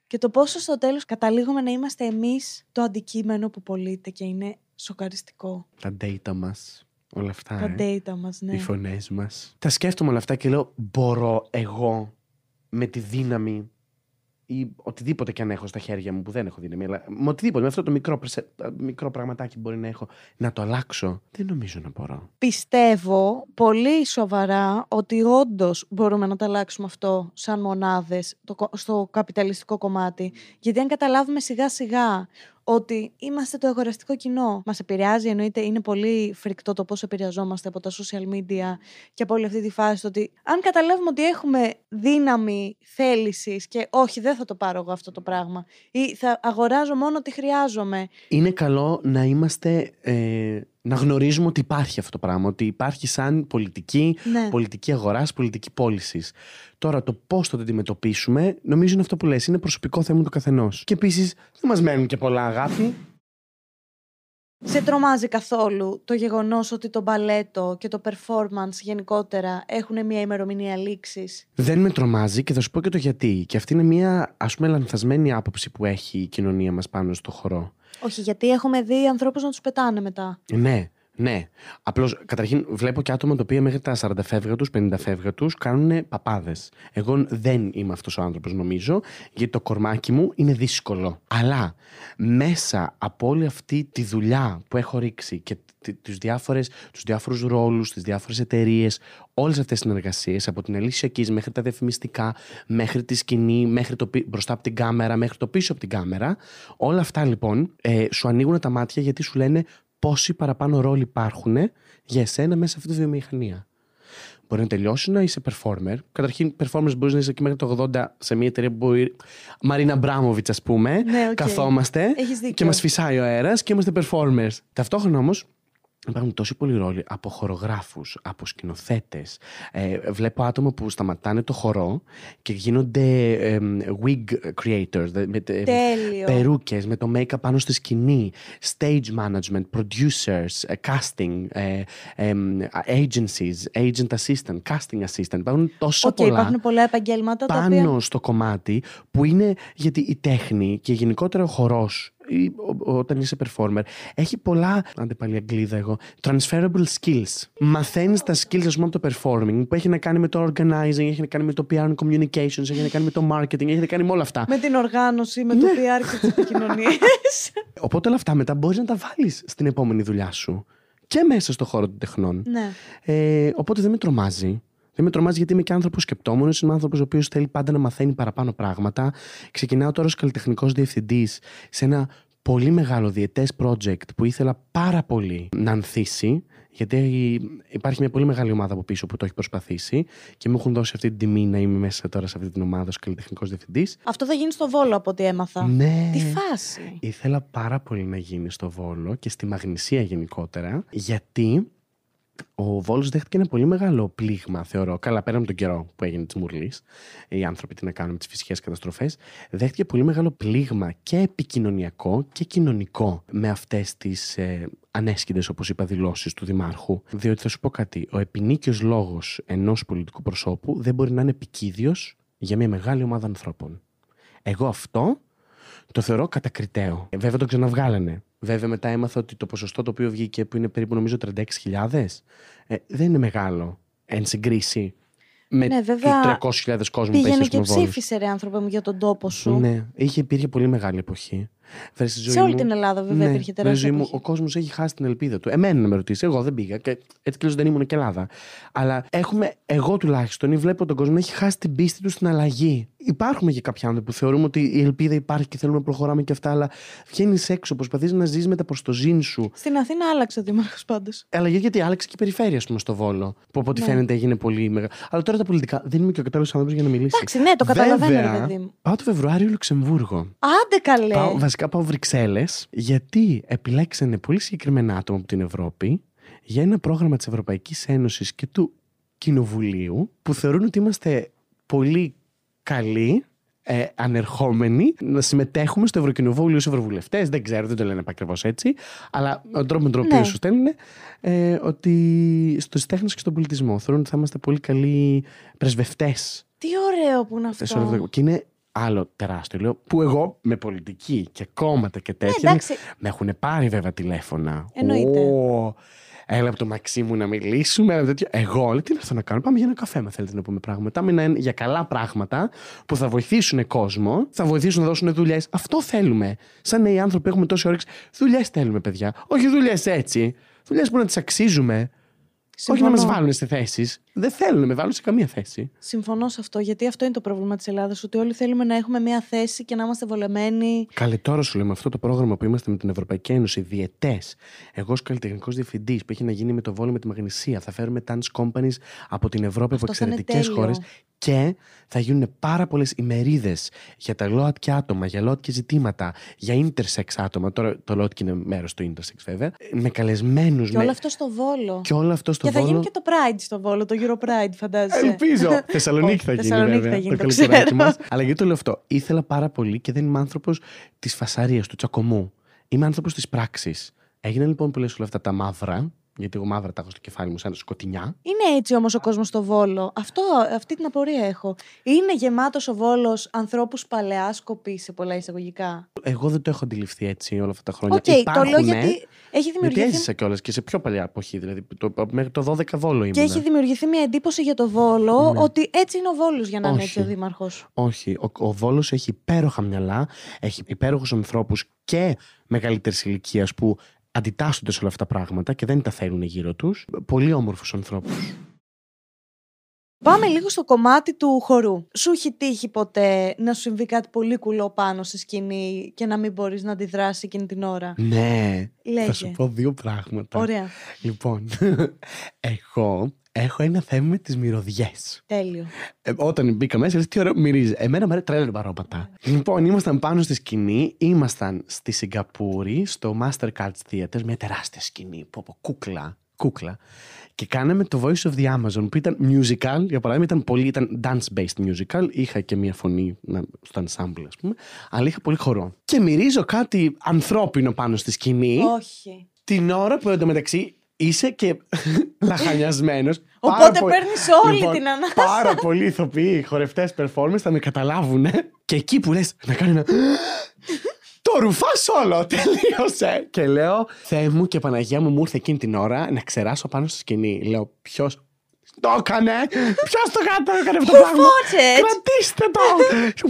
Και το πόσο στο τέλος καταλήγουμε να είμαστε εμείς το αντικείμενο που πωλείται και είναι σοκαριστικό. Τα data μας. Όλα αυτά. Τα ε. data μας, ναι. Οι φωνές μας. Τα σκέφτομαι όλα αυτά και λέω, μπορώ εγώ με τη δύναμη ή οτιδήποτε και αν έχω στα χέρια μου που δεν έχω δύναμη, αλλά με οτιδήποτε, με αυτό το μικρό, μικρό πραγματάκι που μπορεί να έχω, να το αλλάξω. Δεν νομίζω να μπορώ. Πιστεύω πολύ σοβαρά ότι όντως μπορούμε να το αλλάξουμε αυτό σαν μονάδες στο καπιταλιστικό κομμάτι. Γιατί αν καταλάβουμε σιγά σιγά ότι είμαστε το αγοραστικό κοινό. Μας επηρεάζει, εννοείται, είναι πολύ φρικτό το πώς επηρεαζόμαστε από τα social media και από όλη αυτή τη φάση. Ότι αν καταλάβουμε ότι έχουμε δύναμη θέλησης και όχι, δεν θα το πάρω εγώ αυτό το πράγμα, ή θα αγοράζω μόνο ό,τι χρειάζομαι. Είναι καλό να είμαστε. Ε, να γνωρίζουμε ότι υπάρχει αυτό το πράγμα, ότι υπάρχει σαν πολιτική, ναι. πολιτική αγοράς, πολιτική πώλησης. Τώρα το πώς θα το αντιμετωπίσουμε, νομίζω είναι αυτό που λες, είναι προσωπικό θέμα του καθενός. Και επίσης δεν μας μένουν και πολλά αγάπη. Σε τρομάζει καθόλου το γεγονός ότι το μπαλέτο και το performance γενικότερα έχουν μια ημερομηνία λήξης; Δεν με τρομάζει και θα σου πω και το γιατί. Και αυτή είναι μια ας πούμε λανθασμένη άποψη που έχει η κοινωνία μας πάνω στο χορό. Όχι, γιατί έχουμε δει ανθρώπους να τους πετάνε μετά. Ναι. Ναι. Απλώς, καταρχήν, βλέπω και άτομα τα οποία μέχρι τα 40 φεύγα τους, 50 φεύγα τους, κάνουν παπάδες. Εγώ δεν είμαι αυτός ο άνθρωπος, νομίζω, γιατί το κορμάκι μου είναι δύσκολο. Αλλά μέσα από όλη αυτή τη δουλειά που έχω ρίξει και τους διάφορες, τους διάφορους ρόλους, τις διάφορες εταιρείες, όλες αυτές τις συνεργασίες, από την Alicia Keys μέχρι τα διαφημιστικά, μέχρι τη σκηνή, μέχρι το πι- μπροστά από την κάμερα, μέχρι το πίσω από την κάμερα, όλα αυτά λοιπόν ε, σου ανοίγουν τα μάτια γιατί σου λένε πόσοι παραπάνω ρόλοι υπάρχουν για εσένα μέσα σε αυτή τη βιομηχανία. Μπορεί να τελειώσει να είσαι performer. Καταρχήν, performers μπορείς να είσαι και μέχρι το 80 σε μια εταιρεία που μπορεί. Μαρίνα Αμπράμοβιτς, ας πούμε. Ναι, οκ. Καθόμαστε Έχεις δίκιο. και μας φυσάει ο αέρας και είμαστε performers. Ταυτόχρονα όμως Υπάρχουν τόσοι πολλοί ρόλοι από χορογράφους, από σκηνοθέτες. Ε, βλέπω άτομα που σταματάνε το χορό και γίνονται εμ, wig creators, δε- με, τε- Τέλειο. περούκες, με το make-up πάνω στη σκηνή, stage management, producers, ε, casting, ε, εμ, agencies, agent assistant, casting assistant. Υπάρχουν τόσα Οκ, πολλά υπάρχουν πολλά επαγγέλματα τα πάνω οποία. στο κομμάτι που είναι γιατί η τέχνη και γενικότερα ο χορός ή ο- ο- όταν είσαι performer έχει πολλά, άντε πάλι αγγλίδα εγώ, transferable skills. Μαθαίνεις τα skills ας πούμε από το performing που έχει να κάνει με το organizing, έχει να κάνει με το PR and communications, έχει να κάνει με το marketing, έχει να κάνει με όλα αυτά. Με την οργάνωση, με το Ναι. PR και τις επικοινωνίες. *laughs* Οπότε όλα αυτά μετά μπορείς να τα βάλεις στην επόμενη δουλειά σου και μέσα στο χώρο των τεχνών. ναι. Ε, οπότε δεν με τρομάζει. Δεν με τρομάζει γιατί είμαι και άνθρωπος σκεπτόμενος. Είμαι άνθρωπος ο οποίος θέλει πάντα να μαθαίνει παραπάνω πράγματα. Ξεκινάω τώρα ως καλλιτεχνικός διευθυντής σε ένα πολύ μεγάλο διετές project που ήθελα πάρα πολύ να ανθίσει. Γιατί υπάρχει μια πολύ μεγάλη ομάδα από πίσω που το έχει προσπαθήσει και μου έχουν δώσει αυτή την τιμή να είμαι μέσα τώρα σε αυτή την ομάδα ως καλλιτεχνικός διευθυντής. Αυτό θα γίνει στο Βόλο από ό,τι έμαθα. Ναι. Τι φάση. Ήθελα πάρα πολύ να γίνει στο Βόλο και στη Μαγνησία γενικότερα, γιατί ο Βόλος δέχτηκε ένα πολύ μεγάλο πλήγμα, θεωρώ. Καλά, πέρα από τον καιρό που έγινε της Μουρλής, οι άνθρωποι τι να κάνουν με τις φυσικές καταστροφές, δέχτηκε πολύ μεγάλο πλήγμα και επικοινωνιακό και κοινωνικό με αυτές τις ε, ανέσχυντες, όπως είπα, δηλώσεις του Δημάρχου. Διότι θα σου πω κάτι, ο επινίκιος λόγος ενός πολιτικού προσώπου δεν μπορεί να είναι επικίδιος για μια μεγάλη ομάδα ανθρώπων. Εγώ αυτό το θεωρώ κατακριτέο. Ε, Βέβαια το ξαναβγάλανε. Βέβαια μετά έμαθα ότι το ποσοστό το οποίο βγήκε που είναι περίπου νομίζω 36.000 ε, δεν είναι μεγάλο εν συγκρίση με Ναι, βέβαια, τους 300.000 κόσμο που Πήγαινε έχει και στον Βόλος. ψήφισε, ρε άνθρωπε μου, για τον τόπο σου. Ναι, είχε, υπήρχε πολύ μεγάλη εποχή. Βρε, στη ζωή Σε όλη μου- την Ελλάδα, βέβαια, ναι, υπήρχε βρε, τεράστια ζωή μου, εποχή. Ο κόσμος έχει χάσει την ελπίδα του. Εμένα να με ρωτήσεις. Εγώ δεν πήγα. Και έτσι κι αλλιώς δεν ήμουν και Ελλάδα. Αλλά έχουμε, εγώ τουλάχιστον, ή βλέπω τον κόσμο να έχει χάσει την πίστη του στην αλλαγή. Υπάρχουν και κάποιοι άνθρωποι που θεωρούμε ότι η ελπίδα υπάρχει και θέλουμε να προχωράμε και αυτά, αλλά βγαίνεις έξω, προσπαθείς να ζεις με τα προ το ζήν σου. Στην Αθήνα άλλαξε ο Δήμαρχο πάντως. Αλλά γιατί άλλαξε και η περιφέρεια, ας πούμε, στο Βόλο. Που από ό,τι Ναι. φαίνεται έγινε πολύ μεγάλο. Αλλά τώρα τα πολιτικά δεν είμαι και ο κατάλληλος άνθρωπος για να μιλήσει. Εντάξει, ναι, το καταλαβαίνω, ρε Βέβαια, παιδί μου. Πάω το Φεβρουάριο Λουξεμβούργο. Άντε καλέ. Πάω, βασικά πάω Βρυξέλλες, γιατί επιλέξανε πολύ συγκεκριμένα άτομα από την Ευρώπη για ένα πρόγραμμα της Ευρωπαϊκής Ένωσης και του Κοινοβουλίου που θεωρούν ότι είμαστε πολύ καλοί. Ε, ανερχόμενοι να συμμετέχουμε στο Ευρωκοινοβούλιο ως Ευρωβουλευτές. Δεν ξέρω, δεν το λένε ακριβώ έτσι. Αλλά ο τρόπο με τον οποίο Ναι. σου στέλνουν ε, ότι στι τέχνες και στον πολιτισμό θεωρούν ότι θα είμαστε πολύ καλοί πρεσβευτές Τι ωραίο που είναι σε όλο αυτό. αυτό. Και είναι άλλο τεράστιο, λέω, που εγώ με πολιτική και κόμματα και τέτοια. Ναι, εντάξει. με έχουν πάρει βέβαια τηλέφωνα. Εννοείται. Ω, έλα από το Μαξί μου να μιλήσουμε. Έλα, τέτοιο. Εγώ, λέω, τι να έρθω να κάνω. Πάμε για ένα καφέ, με θέλετε να πούμε πράγματα. Με ένα, για καλά πράγματα που θα βοηθήσουν κόσμο, θα βοηθήσουν να δώσουν δουλειές. Αυτό θέλουμε. Σαν νέοι άνθρωποι έχουμε τόση όρεξη. Δουλειές θέλουμε, παιδιά. Όχι δουλειές έτσι. Δουλειές που να τις αξίζουμε. Όχι να μας Συμφωνώ. βάλουν σε θέσεις. Δεν θέλουν να με βάλουν σε καμία θέση. Συμφωνώ σε αυτό, γιατί αυτό είναι το πρόβλημα της Ελλάδας. Ότι όλοι θέλουμε να έχουμε μια θέση και να είμαστε βολεμένοι. Καλή τώρα σου λέμε αυτό το πρόγραμμα που είμαστε με την Ευρωπαϊκή Ένωση, διετέ. Εγώ, ως καλλιτεχνικός διευθυντής που έχει να γίνει με το Βόλο με τη Μαγνησία, θα φέρουμε dance companies από την Ευρώπη, από Αυτό θα είναι εξαιρετικές τέλειο. χώρες και θα γίνουν πάρα πολλές ημερίδες για τα ΛΟΑΤΚΙ άτομα, για ΛΟΑΤΚΙ ζητήματα, για intersex άτομα. Τώρα το ΛΟΑΤΚΙ είναι μέρος του intersex βέβαια. Με καλεσμένους. Και όλο αυτό στο Βόλο. Και όλο αυτό στο Και θα Βόλο. γίνει και το Pride στο Βόλο, το Euro Pride, φαντάζεσαι. Ελπίζω. *laughs* Θεσσαλονίκη Όχι, θα γίνει. Θεσσαλονίκη βέβαια, θα γίνει, το το καλοκαιράκι ξέρω. μας. Αλλά γιατί το λέω αυτό. Ήθελα πάρα πολύ και δεν είμαι άνθρωπος της φασαρίας, του τσακωμού. Είμαι άνθρωπος της πράξης. Έγιναν λοιπόν πολλές όλα αυτά τα μαύρα Γιατί εγώ μαύρα τα έχω στο κεφάλι μου, σαν σκοτεινιά. Είναι έτσι όμως ο κόσμος στο Βόλο. Αυτό, αυτή την απορία έχω. Είναι γεμάτος ο Βόλος ανθρώπους παλαιάς κοπής σε πολλά εισαγωγικά; Εγώ δεν το έχω αντιληφθεί έτσι όλα αυτά τα χρόνια. Οκ, το λέω Υπάρχουνε, γιατί έχει Γιατί δημιουργηθεί. έζησα κιόλας και σε πιο παλιά εποχή. Δηλαδή το, μέχρι το 12 Βόλο ήμουν. Και έχει δημιουργηθεί μια εντύπωση για το Βόλο Ναι. ότι έτσι είναι ο Βόλος για να είναι Όχι. έτσι ο Δήμαρχος. Όχι. Ο, ο Βόλος έχει υπέροχα μυαλά, έχει υπέροχους ανθρώπους και μεγαλύτερης ηλικίας που αντιτάσσονται σε όλα αυτά τα πράγματα και δεν τα θέλουν γύρω τους. Πολύ όμορφους ανθρώπους. Πάμε λίγο στο κομμάτι του χορού. Σου έχει τύχει ποτέ να σου συμβεί κάτι πολύ κουλό πάνω στη σκηνή και να μην μπορείς να αντιδράσεις εκείνη την ώρα; Ναι. Λέγε. Θα σου πω δύο πράγματα. Ωραία. Λοιπόν, *laughs* εγώ έχω ένα θέμα με τις μυρωδιές. Τέλειο. Ε, όταν μπήκα μέσα, λες τι ωραίο μυρίζεις. Εμένα μου αρέσει τρέλερ παρόματα. Λοιπόν, ήμασταν πάνω στη σκηνή, ήμασταν στη Σιγκαπούρη, στο Mastercard Theater, μια τεράστια σκηνή, πω, πω, κούκλα, κούκλα. Και κάναμε το Voice of the Amazon, που ήταν musical, για παράδειγμα, ήταν πολύ, ήταν dance-based musical. Είχα και μια φωνή να- στο ensemble, ας πούμε, αλλά είχα πολύ χορό. Και μυρίζω κάτι ανθρώπινο πάνω στη σκηνή, Όχι. την ώρα που εντωμεταξύ είσαι και *laughs* λαχανιασμένος. Οπότε Πάρα πο- παίρνεις όλη Λοιπόν, την ανάσα. Πάρα πολλοί ηθοποιοί, χορευτές, performers θα με καταλάβουν. Και εκεί που λες να κάνει ένα. *laughs* Το ρουφά όλο, *laughs* τελείωσε. Και λέω, Θεέ μου και Παναγία μου, μου ήρθε εκείνη την ώρα να ξεράσω πάνω στη σκηνή. Λέω, Ποιος το έκανε, Ποιο το έκανε, έκανε αυτό το Who πράγμα. fought it? Κρατήστε το!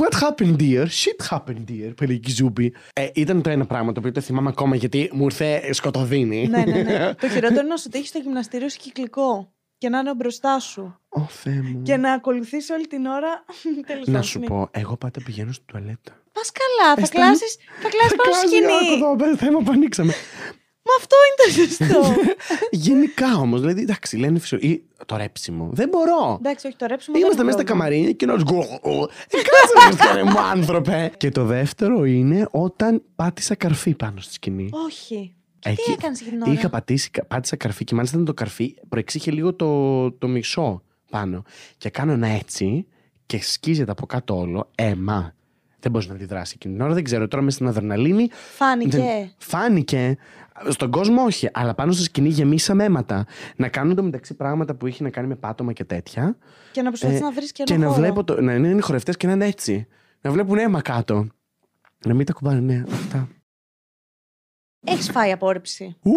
What happened, dear? Shit happened, dear. Που έλεγε η Ζούμπη. Ε, ήταν το ένα πράγμα το οποίο το θυμάμαι ακόμα γιατί μου ήρθε σκοτωδίνη. ναι, ναι, ναι. το χειρότερο είναι να σου τύχει στο γυμναστήριο σου κυκλικό και να είναι μπροστά σου. Ω Θεέ μου. Και να ακολουθήσει όλη την ώρα. Τέλος Να πάντων, σου ναι. πω, εγώ πάντα πηγαίνω στη τουαλέτα. Πα καλά, θα Αισθάνομαι- κλάσει θα κλάσεις πάνω στη σκηνή. Εδώ, θέμα που ανοίξαμε. Μα αυτό είναι το σωστό. *laughs* Γενικά όμως, δηλαδή, εντάξει, λένε φυσιο... ή το ρέψιμο. Δεν μπορώ. Εντάξει, όχι το ρέψιμο. Είμαστε δεν μέσα στα είναι πρόβλημα. καμαρίνια και ένα. Ε, κάτσε να μου, άνθρωπε. Και το δεύτερο είναι όταν πάτησα καρφί πάνω στη σκηνή. Όχι. Και Εκεί τι έκανες εκείνη την ώρα; Είχα πατήσει, πάτησα καρφί και μάλιστα ήταν το καρφί προεξήχε λίγο το, το μισό πάνω. Και κάνω ένα έτσι και σκίζεται από κάτω όλο. Έμα. Δεν μπορείς να αντιδράσεις εκείνη την ώρα. Δεν ξέρω. Τώρα μέσα στην αδρεναλίνη. Φάνηκε. δεν- Φάνηκε. Στον κόσμο όχι. Αλλά πάνω στη σκηνή γεμίσαμε αίματα. Να κάνουν το μεταξύ πράγματα που είχε να κάνει με πάτωμα και τέτοια. Και να προσπαθείς Ε, να βρεις και και ένα να χώρο. βλέπω. Το, να είναι χορευτές και να είναι έτσι. Να βλέπουν αίμα κάτω. Να μην τα κουμπάνε, ναι, αυτά. Έχεις φάει απόρριψη. Ου!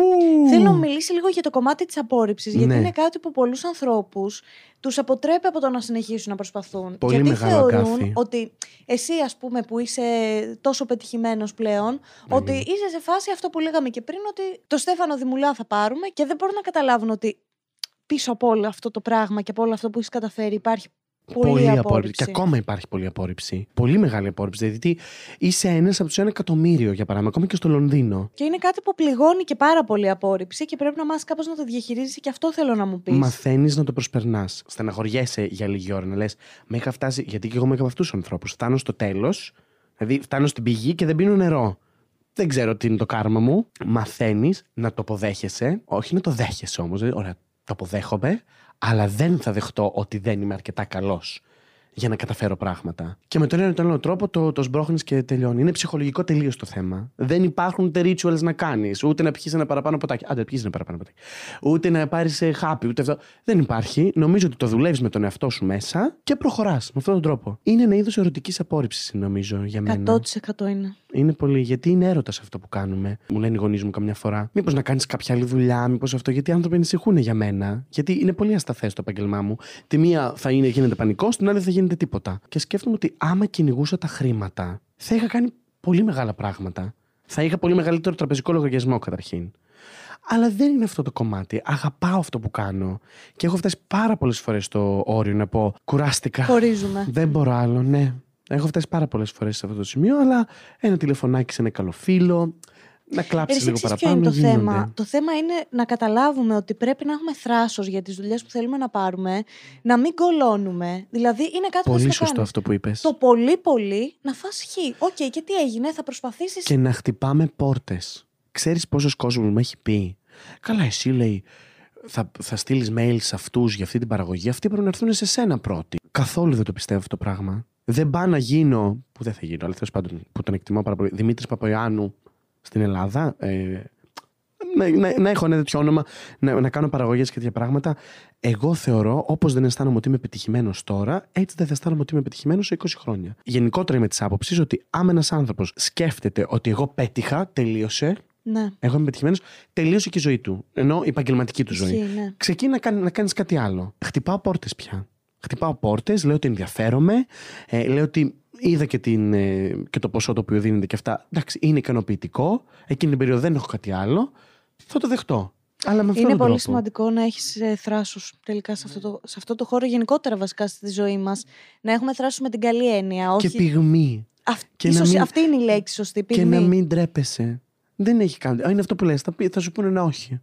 Θέλω να μιλήσει λίγο για το κομμάτι της απόρριψης. Γιατί Ναι. είναι κάτι που πολλούς ανθρώπους τους αποτρέπει από το να συνεχίσουν να προσπαθούν. Πολύ γιατί μεγάλο θεωρούν αγκάθι. ότι εσύ, ας πούμε, που είσαι τόσο πετυχημένος πλέον, ότι ναι. είσαι σε φάση αυτό που λέγαμε και πριν, ότι το Στέφανο Δημουλά θα πάρουμε και δεν μπορούν να καταλάβουν ότι πίσω από όλο αυτό το πράγμα και από όλο αυτό που έχεις καταφέρει υπάρχει πολύ, απόρριψη. Και ακόμα υπάρχει πολλή απόρριψη. Πολύ μεγάλη απόρριψη. Δηλαδή είσαι ένας από τους ένα εκατομμύριο, για παράδειγμα, ακόμα και στο Λονδίνο. Και είναι κάτι που πληγώνει και πάρα πολύ απόρριψη και πρέπει να μάθει κάπως να το διαχειρίζεσαι και αυτό θέλω να μου πεις. Μαθαίνεις να το προσπερνάς. Στεναχωριέσαι για λίγη ώρα να λες: Με είχα φτάσει. Γιατί και εγώ είμαι από αυτούς τους ανθρώπους. Φτάνω στο τέλος, δηλαδή φτάνω στην πηγή και δεν πίνω νερό. Δεν ξέρω τι είναι το κάρμα μου. Μαθαίνεις να το αποδέχεσαι. Όχι να το δέχεσαι όμως. Ωραία, το αποδέχομαι, αλλά δεν θα δεχτώ ότι δεν είμαι αρκετά καλός για να καταφέρω πράγματα. Και με τον ένα ή τον άλλο τρόπο το, το σμπρώχνεις και τελειώνει. Είναι ψυχολογικό τελείως το θέμα. Δεν υπάρχουν ούτε rituals να κάνεις, ούτε να πιει ένα παραπάνω ποτάκι. Άντε, πιει ένα παραπάνω ποτάκι. Ούτε να πάρεις χάπι, ούτε αυτό. Δεν υπάρχει. Νομίζω ότι το δουλεύεις με τον εαυτό σου μέσα και προχωράς με αυτόν τον τρόπο. Είναι ένα είδος ερωτικής απόρριψης, νομίζω, για μένα. 100% είναι. Είναι πολύ, γιατί είναι έρωτας αυτό που κάνουμε. Μου λένε οι γονείς μου καμιά φορά. Μήπως να κάνεις κάποια άλλη δουλειά, μήπως αυτό. Γιατί οι άνθρωποι ανησυχούν για μένα. Γιατί είναι πολύ ασταθές το επάγγελμά μου. Τη μία θα είναι, γίνεται πανικός, την άλλη δεν θα γίνεται τίποτα. Και σκέφτομαι ότι άμα κυνηγούσα τα χρήματα, θα είχα κάνει πολύ μεγάλα πράγματα. Θα είχα πολύ μεγαλύτερο τραπεζικό λογαριασμό καταρχήν. Αλλά δεν είναι αυτό το κομμάτι. Αγαπάω αυτό που κάνω. Και έχω φτάσει πάρα πολλές φορές στο όριο να πω κουράστηκα. Χωρίζουμε. Δεν μπορώ άλλο, ναι. Έχω φτάσει πάρα πολλές φορές σε αυτό το σημείο, αλλά ένα τηλεφωνάκι σε ένα καλό φίλο, να κλάψει Εσύ λίγο ξέρεις ποιο παραπάνω. είναι το γίνονται. θέμα; Το θέμα είναι να καταλάβουμε ότι πρέπει να έχουμε θράσος για τις δουλειές που θέλουμε να πάρουμε, να μην κολώνουμε. Δηλαδή είναι κάτι που Πολύ θες να σωστό κάνεις. αυτό που είπες. Το πολύ πολύ να φας χ. Οκ, και τι έγινε, θα προσπαθήσεις. Και να χτυπάμε πόρτες. Ξέρεις πόσος κόσμος μου έχει πει; Καλά, εσύ λέει, θα, θα στείλεις mail σε αυτούς για αυτή την παραγωγή. Αυτοί πρέπει να έρθουν σε σένα πρώτοι. Καθόλου δεν το πιστεύω αυτό το πράγμα. Δεν πάω να γίνω, που δεν θα γίνω, αλλά τέλος πάντων που τον εκτιμώ πάρα πολύ, Δημήτρης Παπαϊωάννου στην Ελλάδα. Ε, να, να, να έχω ένα τέτοιο όνομα, να, να κάνω παραγωγές και τέτοια πράγματα. Εγώ θεωρώ, όπως δεν αισθάνομαι ότι είμαι πετυχημένος τώρα, έτσι δεν θα αισθάνομαι ότι είμαι πετυχημένος σε 20 χρόνια. Γενικότερα είμαι της άποψης ότι άμα ένας άνθρωπος σκέφτεται ότι εγώ πέτυχα, τελείωσε, Ναι. εγώ είμαι πετυχημένος, τελείωσε και η ζωή του. Ενώ η επαγγελματική του ζωή. Ισχύει, ναι. Ξεκίνα να, κάνει, να κάνεις κάτι άλλο. Χτυπάω πόρτες πια. Χτυπάω πόρτες, λέω ότι ενδιαφέρομαι, ε, λέω ότι είδα και, την, ε, και το ποσό το οποίο δίνεται και αυτά. Εντάξει, είναι ικανοποιητικό. Εκείνη την περίοδο δεν έχω κάτι άλλο. Θα το δεχτώ. Αλλά με αυτόν Είναι τον πολύ τρόπο. σημαντικό να έχεις θράσο τελικά σε αυτό, το, σε αυτό το χώρο, γενικότερα βασικά στη ζωή μας. Να έχουμε θράσο με την καλή έννοια. Και Όχι... πυγμή. Αυ... και ίσως να μην- Αυτή είναι η λέξη σωστή. Και Πυγμή. να μην τρέπεσαι. Δεν έχει κάνει. Α, Είναι αυτό που λες. Θα, πει- θα σου πούνε ένα όχι.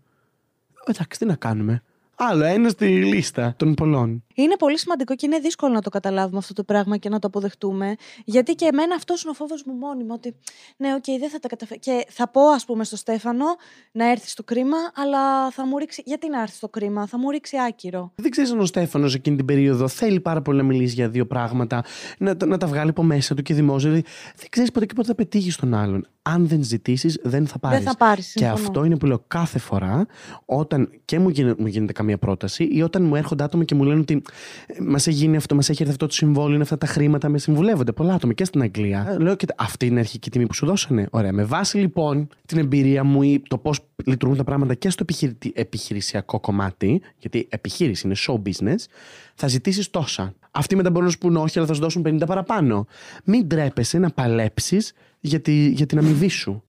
Εντάξει, τι να κάνουμε. Άλλο ένα στη λίστα των πολλών. Είναι πολύ σημαντικό και είναι δύσκολο να το καταλάβουμε αυτό το πράγμα και να το αποδεχτούμε. Γιατί και εμένα αυτός είναι ο φόβος μου μόνιμα. Ότι ναι, οκ, δεν θα τα καταφέρω. Και θα πω, ας πούμε, στο Στέφανο να έρθει στο Κρίμα, αλλά θα μου ρίξει. Γιατί να έρθει στο Κρίμα, θα μου ρίξει άκυρο. Δεν ξέρεις αν ο Στέφανος εκείνη την περίοδο θέλει πάρα πολύ να μιλήσει για δύο πράγματα, να, τα- να τα βγάλει από μέσα του και δημόσια. Δηλαδή, δεν ξέρεις ποτέ και πότε θα πετύχει τον άλλον. Αν δεν ζητήσεις, δεν θα πάρεις. Δεν θα πάρεις. Και αυτό είναι που λέω κάθε φορά όταν και μου, γίνε- μου γίνεται καμία πρόταση ή όταν μου έρχονται άτομα και μου λένε ότι μας έχει γίνει αυτό, μας έχει έρθει αυτό το συμβόλαιο, είναι αυτά τα χρήματα, με συμβουλεύονται πολλά άτομα και στην Αγγλία. Ε, Λέω και αυτή είναι η αρχική τιμή που σου δώσανε. Ωραία. Με βάση λοιπόν την εμπειρία μου ή το πώς λειτουργούν τα πράγματα και στο επιχειρητι- επιχειρησιακό κομμάτι, γιατί επιχείρηση είναι show business, θα ζητήσεις τόσα. Αυτοί μετά μπορούν να σου πούνε όχι, αλλά θα σου δώσουν 50 παραπάνω. Μην τρέπεσαι να παλέψεις για, τη- για την αμοιβή σου.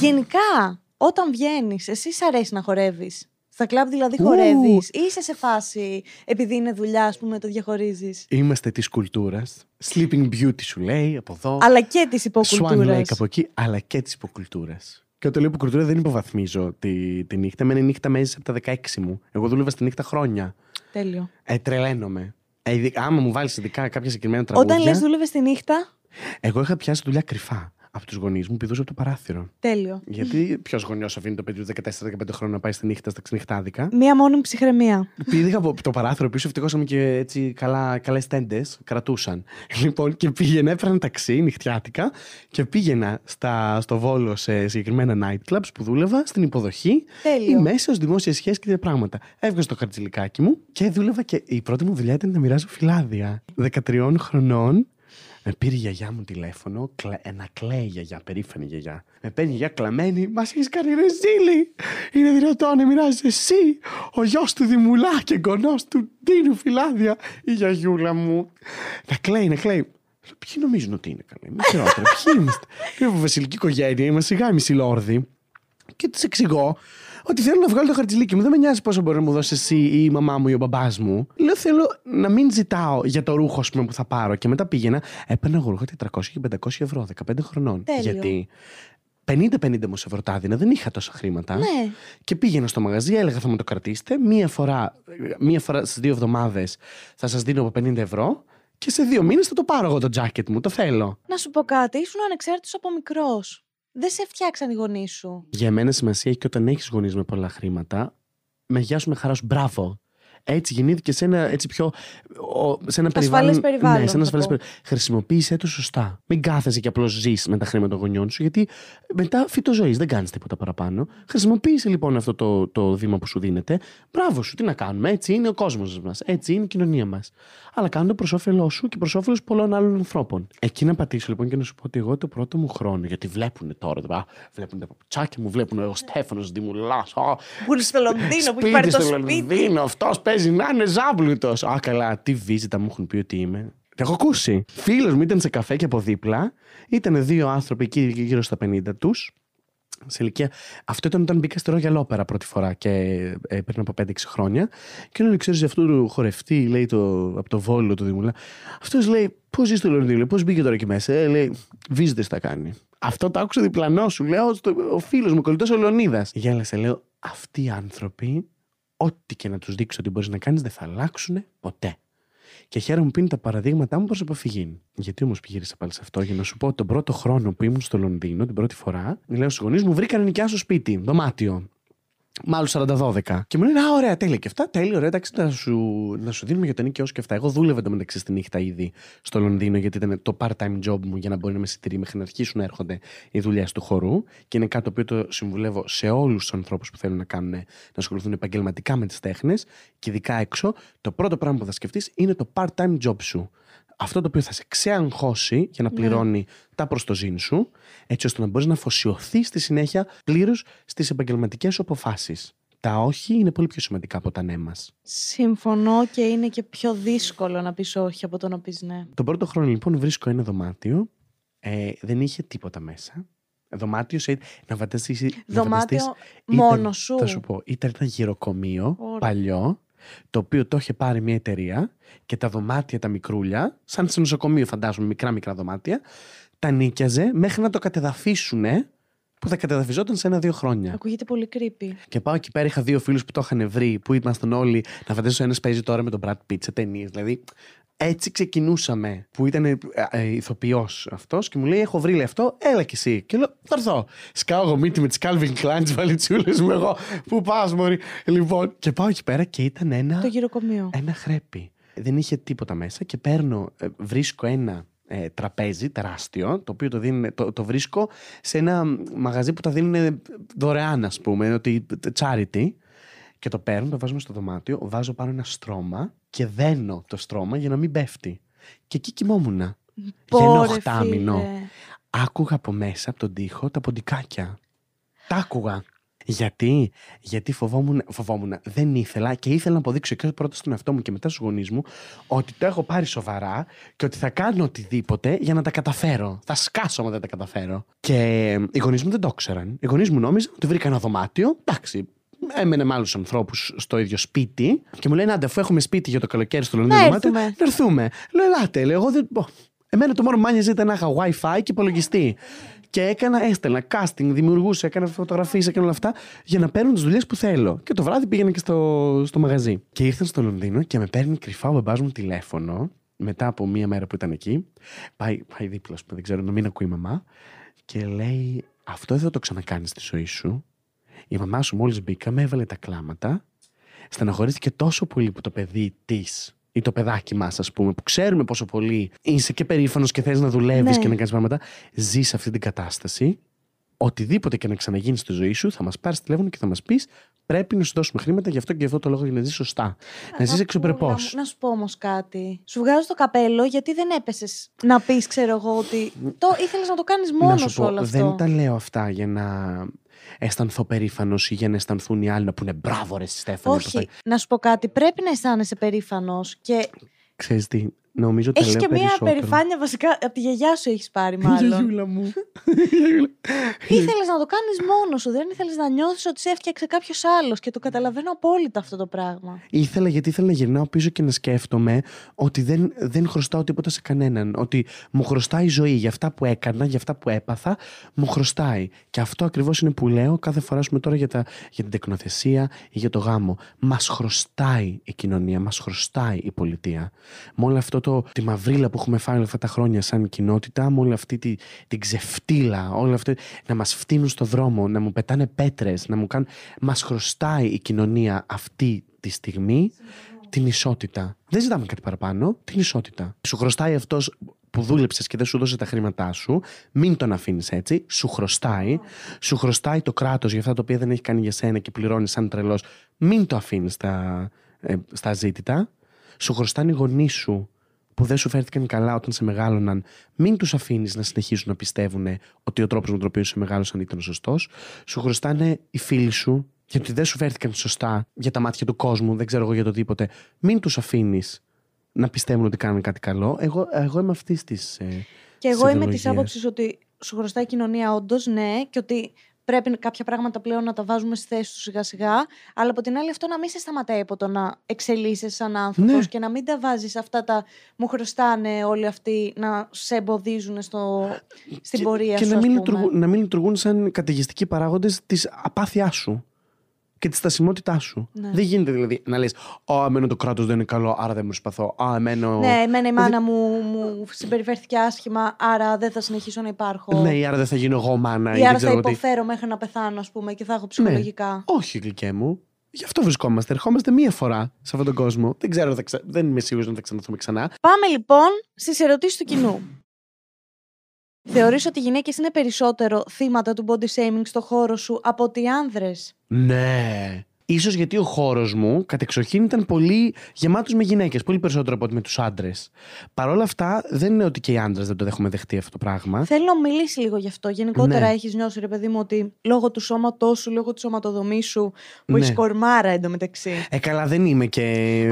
Γενικά, όταν βγαίνεις, εσύ σ' αρέσει να χορεύεις; Στα κλαμπ δηλαδή Ου. χορεύεις, ή είσαι σε φάση επειδή είναι δουλειά, ας πούμε, το διαχωρίζεις; Είμαστε της κουλτούρας. Sleeping Beauty σου λέει από εδώ. Αλλά και της Swan υποκουλτούρας. Lake από εκεί, αλλά και της υποκουλτούρας. Και όταν λέω υποκουλτούρα δεν υποβαθμίζω τη, τη νύχτα. Εμένα η νύχτα μέζει από τα 16 μου. Εγώ δούλευα στη νύχτα χρόνια. Τέλειο. Ε, τρελαίνομαι. Ε, ειδι- άμα μου βάλεις ειδικά κάποια συγκεκριμένα τραγούδια. Όταν λες δούλευες τη νύχτα, Εγώ είχα πιάσει δουλειά κρυφά από τους γονείς μου, πηδούσα από το παράθυρο. τέλειο. Γιατί ποιος γονιός αφήνει το παιδί του 14-15 χρόνια να πάει στη νύχτα στα ξενυχτάδικα; Μία μόνιμη ψυχραιμία. Πήγα από το παράθυρο πίσω, ευτυχώς ήμουν και έτσι καλά, καλές τέντες, κρατούσαν. *laughs* Λοιπόν, και πήγαινα, έπαιρνα ταξί νυχτιάτικα και πήγαινα στα, στο Βόλο σε συγκεκριμένα nightclubs που δούλευα, στην υποδοχή Τέλειο. ή μέσα ως δημόσιας σχέσης και τέτοια πράγματα. Έβγαζα το χαρτζηλικάκι μου και δούλευα και η πρώτη μου δουλειά ήταν να μοιράζω φυλάδια. 13 χρονών με πήρε η γιαγιά μου τηλέφωνο, κλα... ένα κλαίει η γιαγιά, περήφανη γιαγιά. Με παίρνει η γιαγιά κλαμμένη, μας έχεις κάνει ρεζίλι. Είναι δυνατόν να μοιράζει εσύ, ο γιος του Δημουλά και γονός του Ντίνου φυλάδια, η γιαγιούλα μου. Να κλαίει, να κλαίει. Λέω, Ποιοι νομίζουν ότι είναι καλοί, μην χειρότερα. Ποιοι είμαστε. Είναι από βασιλική οικογένεια, είμαστε σιγά μισή λόρδοι. Και της εξηγώ ότι θέλω να βγάλω το χαρτζηλίκι μου. Δεν με νοιάζει πόσο μπορεί να μου δώσει εσύ ή η μαμά μου ή ο μπαμπάς μου. Λέω θέλω να μην ζητάω για το ρούχο ας πούμε, που θα πάρω. Και μετά πήγαινα, έπαιρνα εγώ ρούχα 400 και 500 ευρώ, 15 χρονών. Τέλειο. Γιατί 50-50 μου ευρώ τα έδινα, δεν είχα τόσα χρήματα. Ναι. Και πήγαινα στο μαγαζί, έλεγα θα μου το κρατήσετε. Μία φορά, μία φορά στις δύο εβδομάδες θα σας δίνω από 50 ευρώ. Και σε δύο μήνες θα το πάρω εγώ το τζάκετ μου, το θέλω. Να σου πω κάτι, ήσουν ανεξάρτητος από μικρός. Δεν σε φτιάξαν οι γονείς σου. Για μένα σημασία έχει και όταν έχεις γονείς με πολλά χρήματα, με γεια σου με χαράς σου, μπράβο. Έτσι γεννήθηκε σε ένα έτσι πιο. ο- σε ένα Ασφαλές περιβάλλον, Ναι, σε ένα θα ασφαλές πω. περιβάλλον. Χρησιμοποίησέ το σωστά. Μην κάθεσαι και απλώς ζεις με τα χρήματα των γονιών σου, γιατί μετά φύτο ζωή, δεν κάνεις τίποτα παραπάνω. Χρησιμοποίησε λοιπόν αυτό το, το βήμα που σου δίνεται. Μπράβο σου, τι να κάνουμε. Έτσι είναι ο κόσμος μας. Έτσι είναι η κοινωνία μας. Αλλά κάνω το προς όφελός σου και προς όφελος πολλών άλλων ανθρώπων. Εκεί να πατήσω λοιπόν και να σου πω ότι εγώ το πρώτο μου χρόνο, γιατί βλέπουν τώρα, α, βλέπουν τα παπουτσάκια μου, βλέπουν ο Στέφανος Δημουλάς. Που είναι στο Λονδίνο, που έχει πάρει το στο σπίτι. Λονδίνο, αυτός παίζει να είναι ζάμπλουτο. Α, καλά, τι βίζιτα μου έχουν πει ότι είμαι. Το έχω ακούσει. Φίλος μου ήταν σε καφέ και από δίπλα. Ήταν δύο άνθρωποι εκεί γύρω στα 50 τους. Σε ηλικία. Αυτό ήταν όταν μπήκα στη Royal Opera πρώτη φορά και ε, πριν από 5-6 χρόνια. Και όταν ξέρεις αυτού του χορευτή, λέει το, από το βόλο του Δημουλά. Αυτός λέει: Πώς ζεις στο Λονδίνο, πώς μπήκε τώρα εκεί μέσα. Ε, λέει: Βίζετε τα κάνει. Αυτό το άκουσα διπλανό σου. Λέω: στο, Ο φίλος μου, κολλητός ο Λεωνίδας. Γέλασε, λέω: Αυτοί οι άνθρωποι, ό,τι και να τους δείξω ότι μπορείς να κάνεις, δεν θα αλλάξουν ποτέ. Και χαίρομαι που είναι τα παραδείγματά μου προς αποφυγή. Γιατί όμως πήγαιρισα πάλι σε αυτό, για να σου πω ότι τον πρώτο χρόνο που ήμουν στο Λονδίνο, την πρώτη φορά, λέω στους γονείς μου, βρήκαν νοικιά στο σπίτι, δωμάτιο. Μάλλον 40-12. Και μου λένε Α, ωραία, τέλεια και αυτά. Τέλεια, ωραία, εντάξει, να σου, να σου δίνουμε για το νίκη και αυτά. Εγώ δούλευα το μεταξύ στη νύχτα ήδη στο Λονδίνο, γιατί ήταν το part-time job μου για να μπορεί να με συντηρεί μέχρι να αρχίσουν να έρχονται οι δουλειές του χορού. Και είναι κάτι το οποίο το συμβουλεύω σε όλους τους ανθρώπους που θέλουν να, κάνουν, να ασχοληθούν επαγγελματικά με τις τέχνες και ειδικά έξω. Το πρώτο πράγμα που θα σκεφτείς είναι το part-time job σου αυτό το οποίο θα σε ξεαγχώσει για να Ναι. πληρώνει τα προστοζήν σου, έτσι ώστε να μπορείς να αφοσιωθείς στη συνέχεια πλήρως στις επαγγελματικές σου αποφάσεις. Τα όχι είναι πολύ πιο σημαντικά από τα ναι μας. Συμφωνώ και είναι και πιο δύσκολο να πεις όχι από το να πεις ναι. Τον πρώτο χρόνο λοιπόν βρίσκω ένα δωμάτιο. Ε, δεν είχε τίποτα μέσα. Δωμάτιο σε, να φανταστείς, να Δωμάτιο φανταστείς, μόνος ήταν- σου. Θα σου πω, ήταν ένα γυροκομείο Ωραία. παλιό, το οποίο το είχε πάρει μια εταιρεία και τα δωμάτια τα μικρούλια, σαν σε νοσοκομείο φαντάζομαι, μικρά μικρά δωμάτια, τα νίκιαζε μέχρι να το κατεδαφίσουν που θα κατεδαφιζόταν σε ένα-δύο χρόνια. Ακούγεται πολύ creepy. Και πάω εκεί πέρα, είχα δύο φίλους που το είχαν βρει, που ήμασταν όλοι. Να φανταστώ, ένας παίζει τώρα με τον Brad Pitt σε ταινίες. Δηλαδή, έτσι ξεκινούσαμε. Που ήταν ε, ε, ηθοποιός αυτός και μου λέει: Έχω βρει λέει, αυτό, έλα κι εσύ. Και λέω: Θα έρθω. Σκάω εγώ μύτη με τις Calvin Klein, τι βαλιτσούλες μου, εγώ. Πού πας, Μωρή; Λοιπόν, και πάω εκεί πέρα και ήταν ένα, Το γυροκομείο. ένα χρέπι. Δεν είχε τίποτα μέσα και παίρνω, ε, βρίσκω ένα ε, τραπέζι τεράστιο, το οποίο το, δίνουν, το, το βρίσκω σε ένα μαγαζί που τα δίνουν δωρεάν, ας πούμε, ότι charity. Και το παίρνω, το βάζουμε στο δωμάτιο, βάζω πάνω ένα στρώμα και δένω το στρώμα για να μην πέφτει. Και εκεί κοιμόμουν. Για ένα Πόρε, οχτάμινο. φίλε. Άκουγα από μέσα από τον τοίχο τα ποντικάκια. Τα άκουγα. Γιατί, γιατί φοβόμουν, φοβόμουν, δεν ήθελα και ήθελα να αποδείξω και πρώτα στον εαυτό μου και μετά στους γονείς μου ότι το έχω πάρει σοβαρά και ότι θα κάνω οτιδήποτε για να τα καταφέρω. Θα σκάσω άμα δεν τα καταφέρω. Και ε, οι γονείς μου δεν το ήξεραν. Οι γονείς μου νόμιζαν ότι βρήκα ένα δωμάτιο. Εντάξει, έμενε με άλλους ανθρώπους στο ίδιο σπίτι και μου λένε: Άντε, αφού έχουμε σπίτι για το καλοκαίρι στο Λονδίνο, Να δωμάτιο, έρθουμε. να έρθουμε. Λέω: Ελάτε, λέω, εγώ δεν. Μπο. Εμένα το μόνο που μ' άνοιαζε ήταν να είχα WiFi και υπολογιστή. Και έκανα, έστελνα casting, δημιουργούσα, έκανα φωτογραφίες, έκανα όλα αυτά για να παίρνω τις δουλειές που θέλω. Και το βράδυ πήγαινα και στο, στο μαγαζί. Και ήρθαν στο Λονδίνο και με παίρνει κρυφά ο μπαμπάς μου τηλέφωνο μετά από μία μέρα που ήταν εκεί. Πάει, πάει δίπλα, ας πούμε, δεν ξέρω, να μην ακούει η μαμά. Και λέει: Αυτό δεν θα το ξανακάνεις στη ζωή σου. Η μαμά σου μόλις μπήκα, με έβαλε τα κλάματα. Στεναχωρήθηκε τόσο πολύ που το παιδί της ή το παιδάκι μας, ας πούμε, που ξέρουμε πόσο πολύ είσαι και περήφανος και θες να δουλεύεις Ναι. και να κάνεις πράγματα, ζει σε αυτή την κατάσταση. Οτιδήποτε και να ξαναγίνεις στη ζωή σου, θα μας πάρεις τηλέφωνο και θα μας πεις: Πρέπει να σου δώσουμε χρήματα γι' αυτό και αυτό το λόγο για να ζεις σωστά. να ζεις Αγαπούλα εξωπρεπώ. μου, Να σου πω όμως κάτι. Σου βγάζω το καπέλο γιατί δεν έπεσες να πεις, ξέρω εγώ, ότι. Το ήθελες να το κάνεις μόνος Να σου, σου πω, όλο αυτό. δεν τα λέω αυτά για να αισθανθώ περήφανος ή για να αισθανθούν οι άλλοι να πούνε μπράβο, ρε Στέφανη. Όχι, να σου πω κάτι. Πρέπει να αισθάνεσαι περήφανος και Ξέρεις τι, νομίζω ότι έχεις λέω και μία περισσότερο. περηφάνεια βασικά. Από τη γιαγιά σου έχεις πάρει, *laughs* μάλλον. Γιαγιούλα μου. *laughs* ήθελες να το κάνεις μόνος σου. Δεν ήθελες να νιώθεις ότι σε έφτιαξε κάποιος άλλος. Και το καταλαβαίνω απόλυτα αυτό το πράγμα. Ήθελα γιατί ήθελα να γυρνάω πίσω και να σκέφτομαι ότι δεν, δεν χρωστάω τίποτα σε κανέναν. Ότι μου χρωστάει η ζωή για αυτά που έκανα, για αυτά που έπαθα, μου χρωστάει. Και αυτό ακριβώς είναι που λέω κάθε φορά σου τώρα για, τα, για την τεκνοθεσία ή για το γάμο. Μας χρωστάει η κοινωνία, μας χρωστάει η πολιτεία. Με όλο αυτό το, τη μαυρίλα που έχουμε φάει όλα αυτά τα χρόνια σαν κοινότητα, με όλη αυτή τη, την ξεφτύλα, όλα αυτά, να μας φτύνουν στο δρόμο, να μου πετάνε πέτρες, να μου κάνουν. Μας χρωστάει η κοινωνία αυτή τη στιγμή την ισότητα. Δεν ζητάμε κάτι παραπάνω, την ισότητα. Σου χρωστάει αυτός που δούλεψες και δεν σου δώσε τα χρήματά σου, μην τον αφήνεις έτσι. Σου χρωστάει. Σου χρωστάει το κράτος για αυτά τα οποία δεν έχει κάνει για σένα και πληρώνεις σαν τρελός. Μην το αφήνεις στα, ε, στα ζήτητα. Σου χρωστάνε οι γονείς σου που δεν σου φέρθηκαν καλά όταν σε μεγάλωναν, μην τους αφήνεις να συνεχίσουν να πιστεύουν ότι ο τρόπος με τον οποίο σε μεγάλωσαν ήταν ο σωστός. Σου χρωστάνε οι φίλοι σου γιατί δεν σου φέρθηκαν σωστά για τα μάτια του κόσμου, δεν ξέρω εγώ για το τίποτε. Μην τους αφήνεις να πιστεύουν ότι κάνουν κάτι καλό. Εγώ, εγώ είμαι αυτής της. Ε, Και εγώ είμαι της ιδεολογίας. άποψης ότι σου χρωστάει η κοινωνία όντως, ναι, και ότι πρέπει κάποια πράγματα πλέον να τα βάζουμε στη θέση τους σιγά σιγά. Αλλά από την άλλη, αυτό να μην σε σταματάει από το να εξελίσσεσαι σαν άνθρωπος Ναι. και να μην τα βάζεις αυτά τα. Μου χρωστάνε όλοι αυτοί να σε εμποδίζουν στο, στην και, πορεία και σου. να, ας μην πούμε. λειτουργούν, να μην λειτουργούν σαν καταιγιστικοί παράγοντες της απάθειάς σου. Και τη στασιμότητά σου. Ναι. Δεν γίνεται δηλαδή να λες: Α, εμένα το κράτος δεν είναι καλό, άρα δεν μου σπαθώ. Α, εμένα. Ναι, εμένα η μάνα μου, μου συμπεριφέρθηκε άσχημα, άρα δεν θα συνεχίσω να υπάρχω. Ναι, ή άρα δεν θα γίνω εγώ μάνα. Ή δεν άρα ξέρω θα τι. υποφέρω μέχρι να πεθάνω, ας πούμε, και θα έχω ψυχολογικά. Όχι, γλυκέ μου. Γι' αυτό βρισκόμαστε. Ερχόμαστε μία φορά σε αυτόν τον κόσμο. Δεν ξέρω, θα ξα... δεν είμαι σίγουρος αν θα ξαναρθούμε ξανά. Πάμε λοιπόν στις ερωτήσεις του κοινού. Θεωρείς ότι οι γυναίκες είναι περισσότερο θύματα του body shaming στο χώρο σου από ότι οι άνδρες; Ναι. Ίσως γιατί ο χώρος μου κατεξοχήν ήταν πολύ γεμάτος με γυναίκες, πολύ περισσότερο από ότι με τους άντρες. Παρ' όλα αυτά δεν είναι ότι και οι άντρες δεν το έχουμε δεχτεί αυτό το πράγμα. Θέλω να μιλήσει λίγο γι' αυτό. Γενικότερα Ναι. έχεις νιώσει, ρε παιδί μου, ότι λόγω του σώματός σου, λόγω της σωματοδομής σου, που Ναι. είσαι κορμάρα εντωμεταξύ. Ε, καλά δεν είμαι και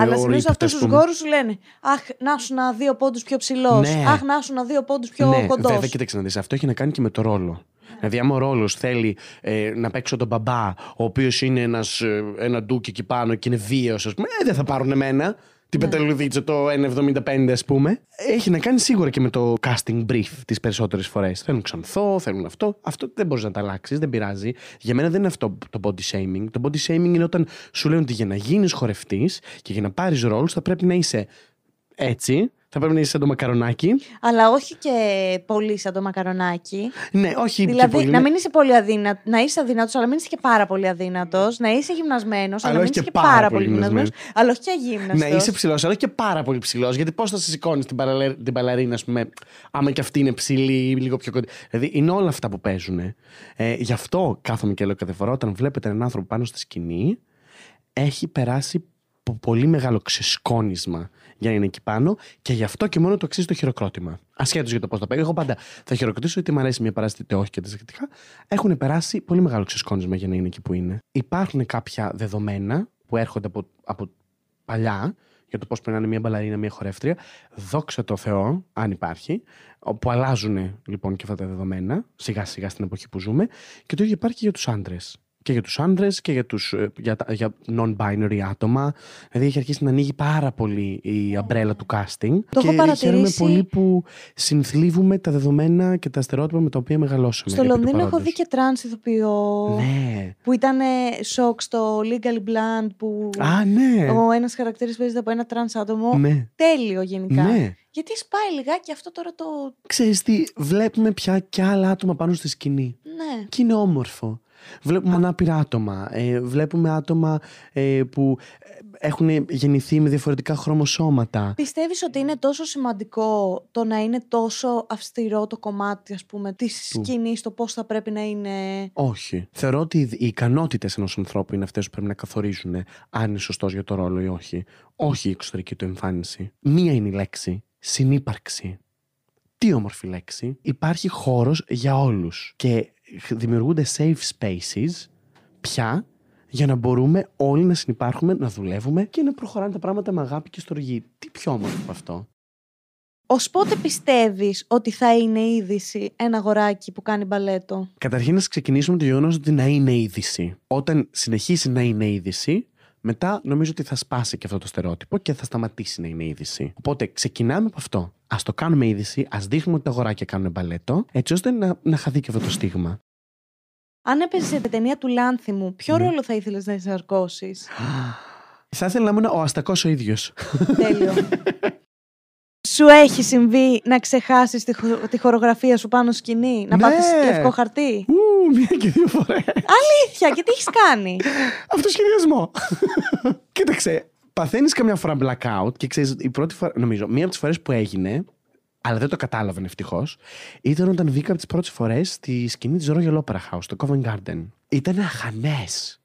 Αλλά συνήθω ορύπτη, αυτούς ας τους πούμε. γόρους σου λένε Αχ, να σου να δύο πόντους πιο ψηλός. Ναι. Αχ, να σου να δύο πόντους πιο ναι, κοντός. βέβαια, κοίταξε να δεις. Αυτό έχει να κάνει και με το ρόλο. Δηλαδή, άμα ο ρόλος θέλει ε, να παίξω τον μπαμπά, ο οποίος είναι ένας, ε, ένα ντούκι εκεί πάνω και είναι βίαιος, ας πούμε, ε, δεν θα πάρουν εμένα. Την Ναι. πεταλουδίτσα το 1,75 ας πούμε. Έχει να κάνει σίγουρα και με το casting brief τις περισσότερες φορές. Θέλουν ξανθώ, θέλουν αυτό. Αυτό δεν μπορείς να τα αλλάξεις, δεν πειράζει. Για μένα δεν είναι αυτό το body shaming. Το body shaming είναι όταν σου λένε ότι για να γίνεις χορευτής και για να πάρεις ρόλους θα πρέπει να είσαι έτσι. Θα πρέπει να είσαι σαν το μακαρονάκι. Αλλά όχι και πολύ σαν το μακαρονάκι. Ναι, όχι και δηλαδή, πολύ, να ναι. μην είσαι πολύ αδύνατο, να είσαι αδύνατο, αλλά μην είσαι και πάρα πολύ αδύνατος. Να είσαι γυμνασμένος, αλλά, Αλλά μην όχι είσαι και και πάρα, πάρα πολύ πολύ γυμνασμένος. Αλλά όχι και αγύμναστος. Ναι, είσαι ψηλός, αλλά και πάρα πολύ ψηλός. Γιατί πώς θα σε σηκώνεις την, παραλε... την μπαλαρίνα, ας πούμε, άμα και αυτή είναι ψηλή ή λίγο πιο κοντά. Δηλαδή είναι όλα αυτά που παίζουν. Ε, γι' αυτό κάθομαι και λέω κάθε φορά όταν βλέπετε έναν άνθρωπο πάνω στη σκηνή, έχει περάσει πο- πολύ μεγάλο ξεσκόνισμα για να είναι εκεί πάνω και γι' αυτό και μόνο το αξίζει το χειροκρότημα. Ασχέτως για το πώς θα παίρνει. Εγώ πάντα θα χειροκροτήσω είτε μου αρέσει μια παράσταση είτε όχι και τα σχετικά. Έχουν περάσει πολύ μεγάλο ξεσκόνισμα για να είναι εκεί που είναι. Υπάρχουν κάποια δεδομένα που έρχονται από, από παλιά για το πώς πρέπει να είναι μια μπαλαρίνα, μια χορεύτρια. Δόξα τω Θεώ, αν υπάρχει, που αλλάζουν λοιπόν και αυτά τα δεδομένα σιγά σιγά στην εποχή που ζούμε. Και το ίδιο υπάρχει και για τους άντρες. Και για τους άντρες και για, τους, ε, για, τα- για non-binary άτομα. Δηλαδή έχει αρχίσει να ανοίγει πάρα πολύ η αμπρέλα του casting. έχω και χαίρομαι παρατηρήσει- πολύ που συνθλίβουμε τα δεδομένα και τα στερεότυπα με τα οποία μεγαλώσαμε. Στο επί του Λονδίνο έχω παρόντος. δει και τρανς ηθοποιό. Ναι. Που ήταν σοκ στο Legally Blonde που Α, ναι. ο ένας χαρακτήρας παίζεται από ένα τρανς άτομο. Ναι. Τέλειο γενικά. Ναι. Γιατί σπάει λιγάκι αυτό τώρα το. Ξέρεις τι, βλέπουμε πια και άλλα άτομα πάνω στη σκηνή. Ναι. Και είναι όμορφο. Βλέπουμε ανάπηρα άτομα. Ε, βλέπουμε άτομα ε, που ε, έχουν γεννηθεί με διαφορετικά χρωμοσώματα. Πιστεύεις ότι είναι τόσο σημαντικό το να είναι τόσο αυστηρό το κομμάτι, ας πούμε, της Του. σκηνής, το πώς θα πρέπει να είναι... Όχι. Θεωρώ ότι οι- οι ικανότητες ενός ανθρώπου είναι αυτές που πρέπει να καθορίζουν αν είναι σωστός για το ρόλο ή όχι. Όχι η εξωτερική του εμφάνιση. Μία είναι η λέξη. Συνύπαρξη. Τι όμορφη λέξη. Υπάρχει χώρος για όλους. Και δημιουργούνται safe spaces πια για να μπορούμε όλοι να συνεπάρχουμε, να δουλεύουμε και να προχωράνε τα πράγματα με αγάπη και στοργή. Τι πιο όμορφο από αυτό. Ως πότε πιστεύεις ότι θα είναι είδηση ένα αγοράκι που κάνει μπαλέτο; Καταρχήν να ξεκινήσουμε με το γεγονός ότι να είναι είδηση. Όταν συνεχίσει να είναι είδηση, μετά νομίζω ότι θα σπάσει και αυτό το στερεότυπο και θα σταματήσει να είναι είδηση. Οπότε ξεκινάμε από αυτό. Α το κάνουμε είδηση, ας δείχνουμε ότι τα αγοράκια κάνουν μπαλέτο, έτσι ώστε να, να χαθεί και αυτό το στίγμα. Αν έπαιζες σε ταινία του Λάνθιμου, ποιο Ναι. ρόλο θα ήθελες να ενσαρκώσεις. *gasps* θα ήθελα να ήμουν ο αστακός ο ίδιος. Τέλειο. *laughs* Σου έχει συμβεί να ξεχάσεις τη, χο- τη χορογραφία σου πάνω σκηνή, να Ναι. πάθεις λευκό χαρτί; Ου, μία και δύο φορές. Αλήθεια, και τι έχεις κάνει; Αυτοσχεδιασμό. *laughs* Κοίταξε, παθαίνεις καμιά φορά blackout και ξέρεις, η πρώτη φορά, νομίζω, μία από τις φορές που έγινε, αλλά δεν το κατάλαβαν ευτυχώς, ήταν όταν βγήκα από τις πρώτες φορές στη σκηνή της Royal Opera House, στο Covent Garden. Ήταν αχανές.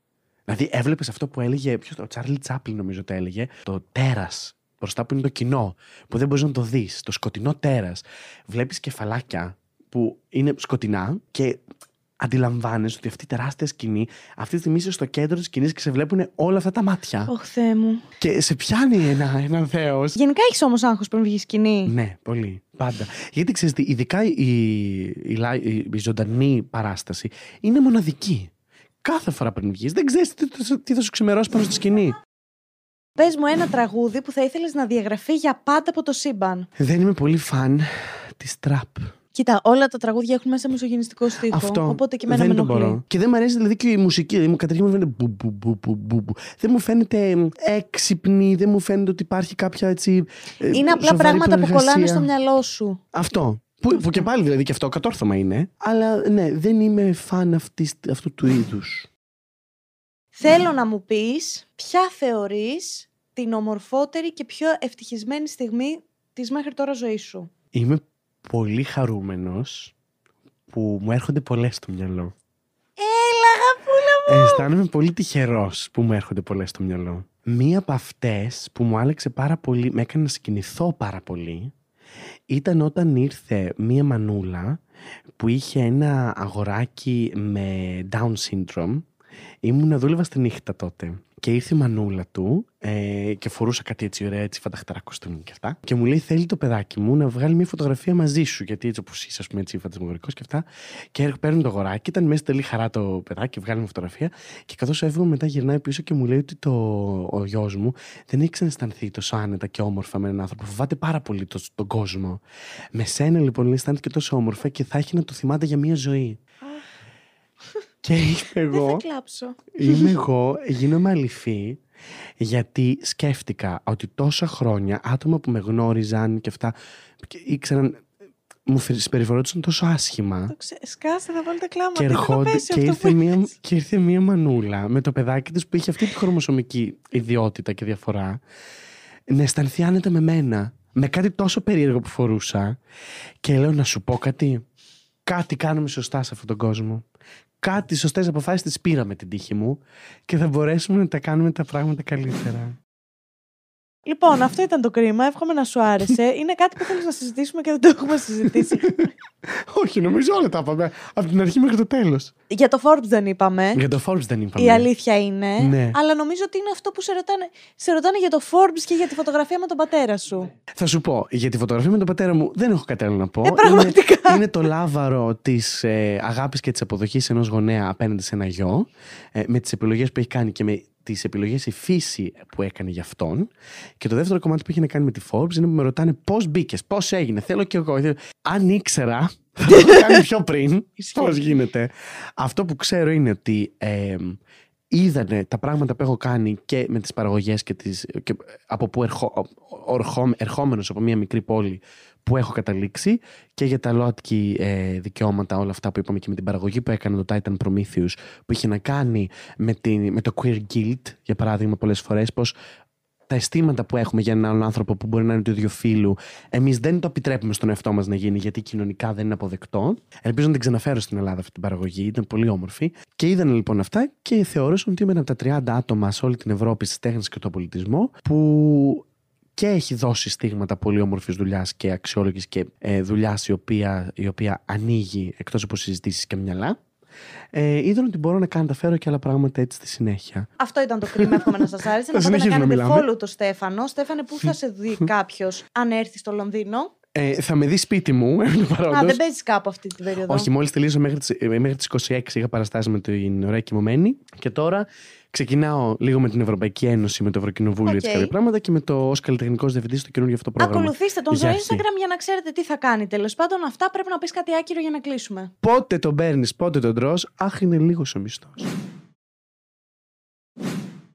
Δηλαδή, έβλεπες αυτό που έλεγε. Ποιος το, ο Τσάρλι Τσάπλιν, νομίζω το έλεγε. Το τέρας. Μπροστά που είναι το κοινό. Που δεν μπορείς να το δεις. Το σκοτεινό τέρας. Βλέπεις κεφαλάκια που είναι σκοτεινά και αντιλαμβάνεσαι ότι αυτή η τεράστια σκηνή αυτή τη στιγμή είσαι στο κέντρο της σκηνής και σε βλέπουν όλα αυτά τα μάτια. Ωχ, Θεέ μου. Και σε πιάνει ένα, έναν Θεό. Γενικά έχεις όμως άγχος πριν βγει σκηνή. Ναι, πολύ. Πάντα. Γιατί ξέρεις τι, ειδικά η, η, li- η, η ζωντανή παράσταση είναι μοναδική. Κάθε φορά πριν βγεις, δεν ξέρεις τι, τι- τι θα σου ξημερώσει πάνω στη σκηνή. Πες μου ένα τραγούδι που θα ήθελες να διαγραφεί για πάντα από το σύμπαν. Δεν είμαι πολύ φαν της τραπ. Κοίτα, όλα τα τραγούδια έχουν μέσα μισογενιστικό στίχο. Αυτό. Οπότε και εμένα δεν με το ενοχλεί. μπορώ. Και δεν μου αρέσει δηλαδή και η μουσική. Δηλαδή, μου καταρχήν μου φαίνεται. Μπου, μπου, μπου, μπου, μπου, μπου. Δεν μου φαίνεται έξυπνη, δεν μου φαίνεται ότι υπάρχει κάποια έτσι. ε, Είναι απλά σοβαρή πράγματα που κολλάνε προεργασία. στο μυαλό σου. Αυτό. Που, που και πάλι δηλαδή και αυτό κατόρθωμα είναι. Αλλά ναι, δεν είμαι φαν αυτής, αυτού του είδους. Θέλω να μου πεις ποια θεωρείς την ομορφότερη και πιο ευτυχισμένη στιγμή της μέχρι τώρα ζωής σου. Είμαι πολύ χαρούμενος που μου έρχονται πολλές στο μυαλό. Έλα, αγαπούλα μου! Αισθάνομαι πολύ τυχερός που μου έρχονται πολλές στο μυαλό. Μία από αυτές που μου άλλαξε πάρα πολύ, με έκανε να συγκινηθώ πάρα πολύ, ήταν όταν ήρθε μία μανούλα που είχε ένα αγοράκι με Down syndrome. Ήμουν δούλευα στη νύχτα τότε. Και ήρθε η μανούλα του ε, και φορούσα κάτι έτσι ωραία, έτσι φανταχτερά κοστούμι και αυτά. Και μου λέει: Θέλει το παιδάκι μου να βγάλει μια φωτογραφία μαζί σου. Γιατί έτσι όπως είσαι, ας πούμε, έτσι φαντασμογορικό και αυτά. Και έρχομαι, παίρνω το αγοράκι, ήταν μέσα τελεί χαρά το παιδάκι, βγάλει μια φωτογραφία. Και καθώς έφυγα, μετά γυρνάει πίσω και μου λέει ότι το, ο γιος μου δεν έχει ξαναισθανθεί τόσο άνετα και όμορφα με έναν άνθρωπο. Φοβάται πάρα πολύ το, τον κόσμο. Με σένα λοιπόν λέει: Αισθάνεται και τόσο όμορφα και θα έχει να το θυμάται για μια ζωή. Και είμαι *laughs* Δεν εγώ. θα κλάψω. Είμαι εγώ, γίνομαι αληθή, γιατί σκέφτηκα ότι τόσα χρόνια άτομα που με γνώριζαν και αυτά και ήξεραν, μου συμπεριφερόντουσαν τόσο άσχημα. Το ξέ... Σκάστε, θα βάλετε κλάμα. Και, Τι θα ερχόνται, πέσει και, αυτό ήρθε που μία, είπες. και ήρθε μία μανούλα με το παιδάκι της που είχε αυτή τη χρωμοσωμική ιδιότητα και διαφορά να αισθανθεί άνετα με μένα. Με κάτι τόσο περίεργο που φορούσα. Και λέω να σου πω κάτι. Κάτι κάνουμε σωστά σε αυτόν τον κόσμο. Κάτι σωστές αποφάσεις τις πήραμε την τύχη μου και θα μπορέσουμε να τα κάνουμε τα πράγματα καλύτερα. Λοιπόν, αυτό ήταν το κρίμα. Εύχομαι να σου άρεσε. Είναι κάτι που θέλεις να συζητήσουμε και δεν το έχουμε συζητήσει. *laughs* Όχι, νομίζω όλα τα είπαμε. Από την αρχή μέχρι το τέλος. Για το Forbes δεν είπαμε. Για το Forbes δεν είπαμε. Η αλήθεια είναι. Ναι. Αλλά νομίζω ότι είναι αυτό που σε ρωτάνε. Σε ρωτάνε για το Forbes και για τη φωτογραφία με τον πατέρα σου. Θα σου πω, για τη φωτογραφία με τον πατέρα μου δεν έχω κάτι άλλο να πω. Ε, πραγματικά. Είναι, είναι το λάβαρο της ε, αγάπης και της αποδοχής ενός γονέα απέναντι σε ένα γιο, ε, με τις επιλογές που έχει κάνει και με τις επιλογές η φύση που έκανε για αυτόν. Και το δεύτερο κομμάτι που έχει να κάνει με τη Forbes είναι που με ρωτάνε πώς μπήκες, πώς έγινε. Θέλω κι εγώ. Αν ήξερα, θα το είχα κάνει πιο πριν. *laughs* πώς γίνεται. Αυτό που ξέρω είναι ότι. Ε, είδανε τα πράγματα που έχω κάνει και με τις παραγωγές και, τις, και από που ερχό, ορχό, ερχόμενος από μια μικρή πόλη που έχω καταλήξει και για τα ΛΟΑΤΚΙ ε, δικαιώματα όλα αυτά που είπαμε και με την παραγωγή που έκανε το Titan Prometheus που είχε να κάνει με, την, με το Queer Guild για παράδειγμα πολλές φορές πως τα αισθήματα που έχουμε για έναν άλλον άνθρωπο που μπορεί να είναι του ίδιου φύλου, εμείς δεν το επιτρέπουμε στον εαυτό μας να γίνει γιατί κοινωνικά δεν είναι αποδεκτό. Ελπίζω να την ξαναφέρω στην Ελλάδα αυτή την παραγωγή, ήταν πολύ όμορφη. Και είδαν λοιπόν αυτά και θεώρησαν ότι είμαι ένα από τα 30 άτομα σε όλη την Ευρώπη στις τέχνες και τον πολιτισμό που και έχει δώσει στίγματα πολύ όμορφης δουλειάς και αξιόλογης και ε, δουλειάς η οποία, η οποία ανοίγει εκτός από συζητήσεις και μυαλά. Ε, είδαν ότι μπορώ να κάνω τα φέρω και άλλα πράγματα έτσι στη συνέχεια. Αυτό ήταν το κρίμα. Εύχομαι να σας άρεσε. *laughs* να πάτε να συνεχίζουμε να κάνετε μιλάμε. follow το Στέφανο. Στέφανε, πού θα σε δει *laughs* κάποιος αν έρθει στο Λονδίνο; Ε, θα με δεις σπίτι μου, επί του Α, παρόντος. δεν παίζεις κάπου αυτή την περίοδο. Όχι, μόλις τελείωσα μέχρι τις μέχρι τις 26 είχα παραστάσει με την ωραία κοιμωμένη. Και τώρα ξεκινάω λίγο με την Ευρωπαϊκή Ένωση, με το Ευρωκοινοβούλιο Οκ. και κάποια πράγματα και με το ως καλλιτεχνικός διευθυντής στο καινούργιο αυτό πρόγραμμα. Ακολουθήστε τον στο Για αρχή. Instagram για να ξέρετε τι θα κάνει. Τέλος πάντων, αυτά πρέπει να πεις κάτι άκυρο για να κλείσουμε. Πότε τον παίρνεις, πότε τον τρως. Αχ, είναι λίγο ο μισθός.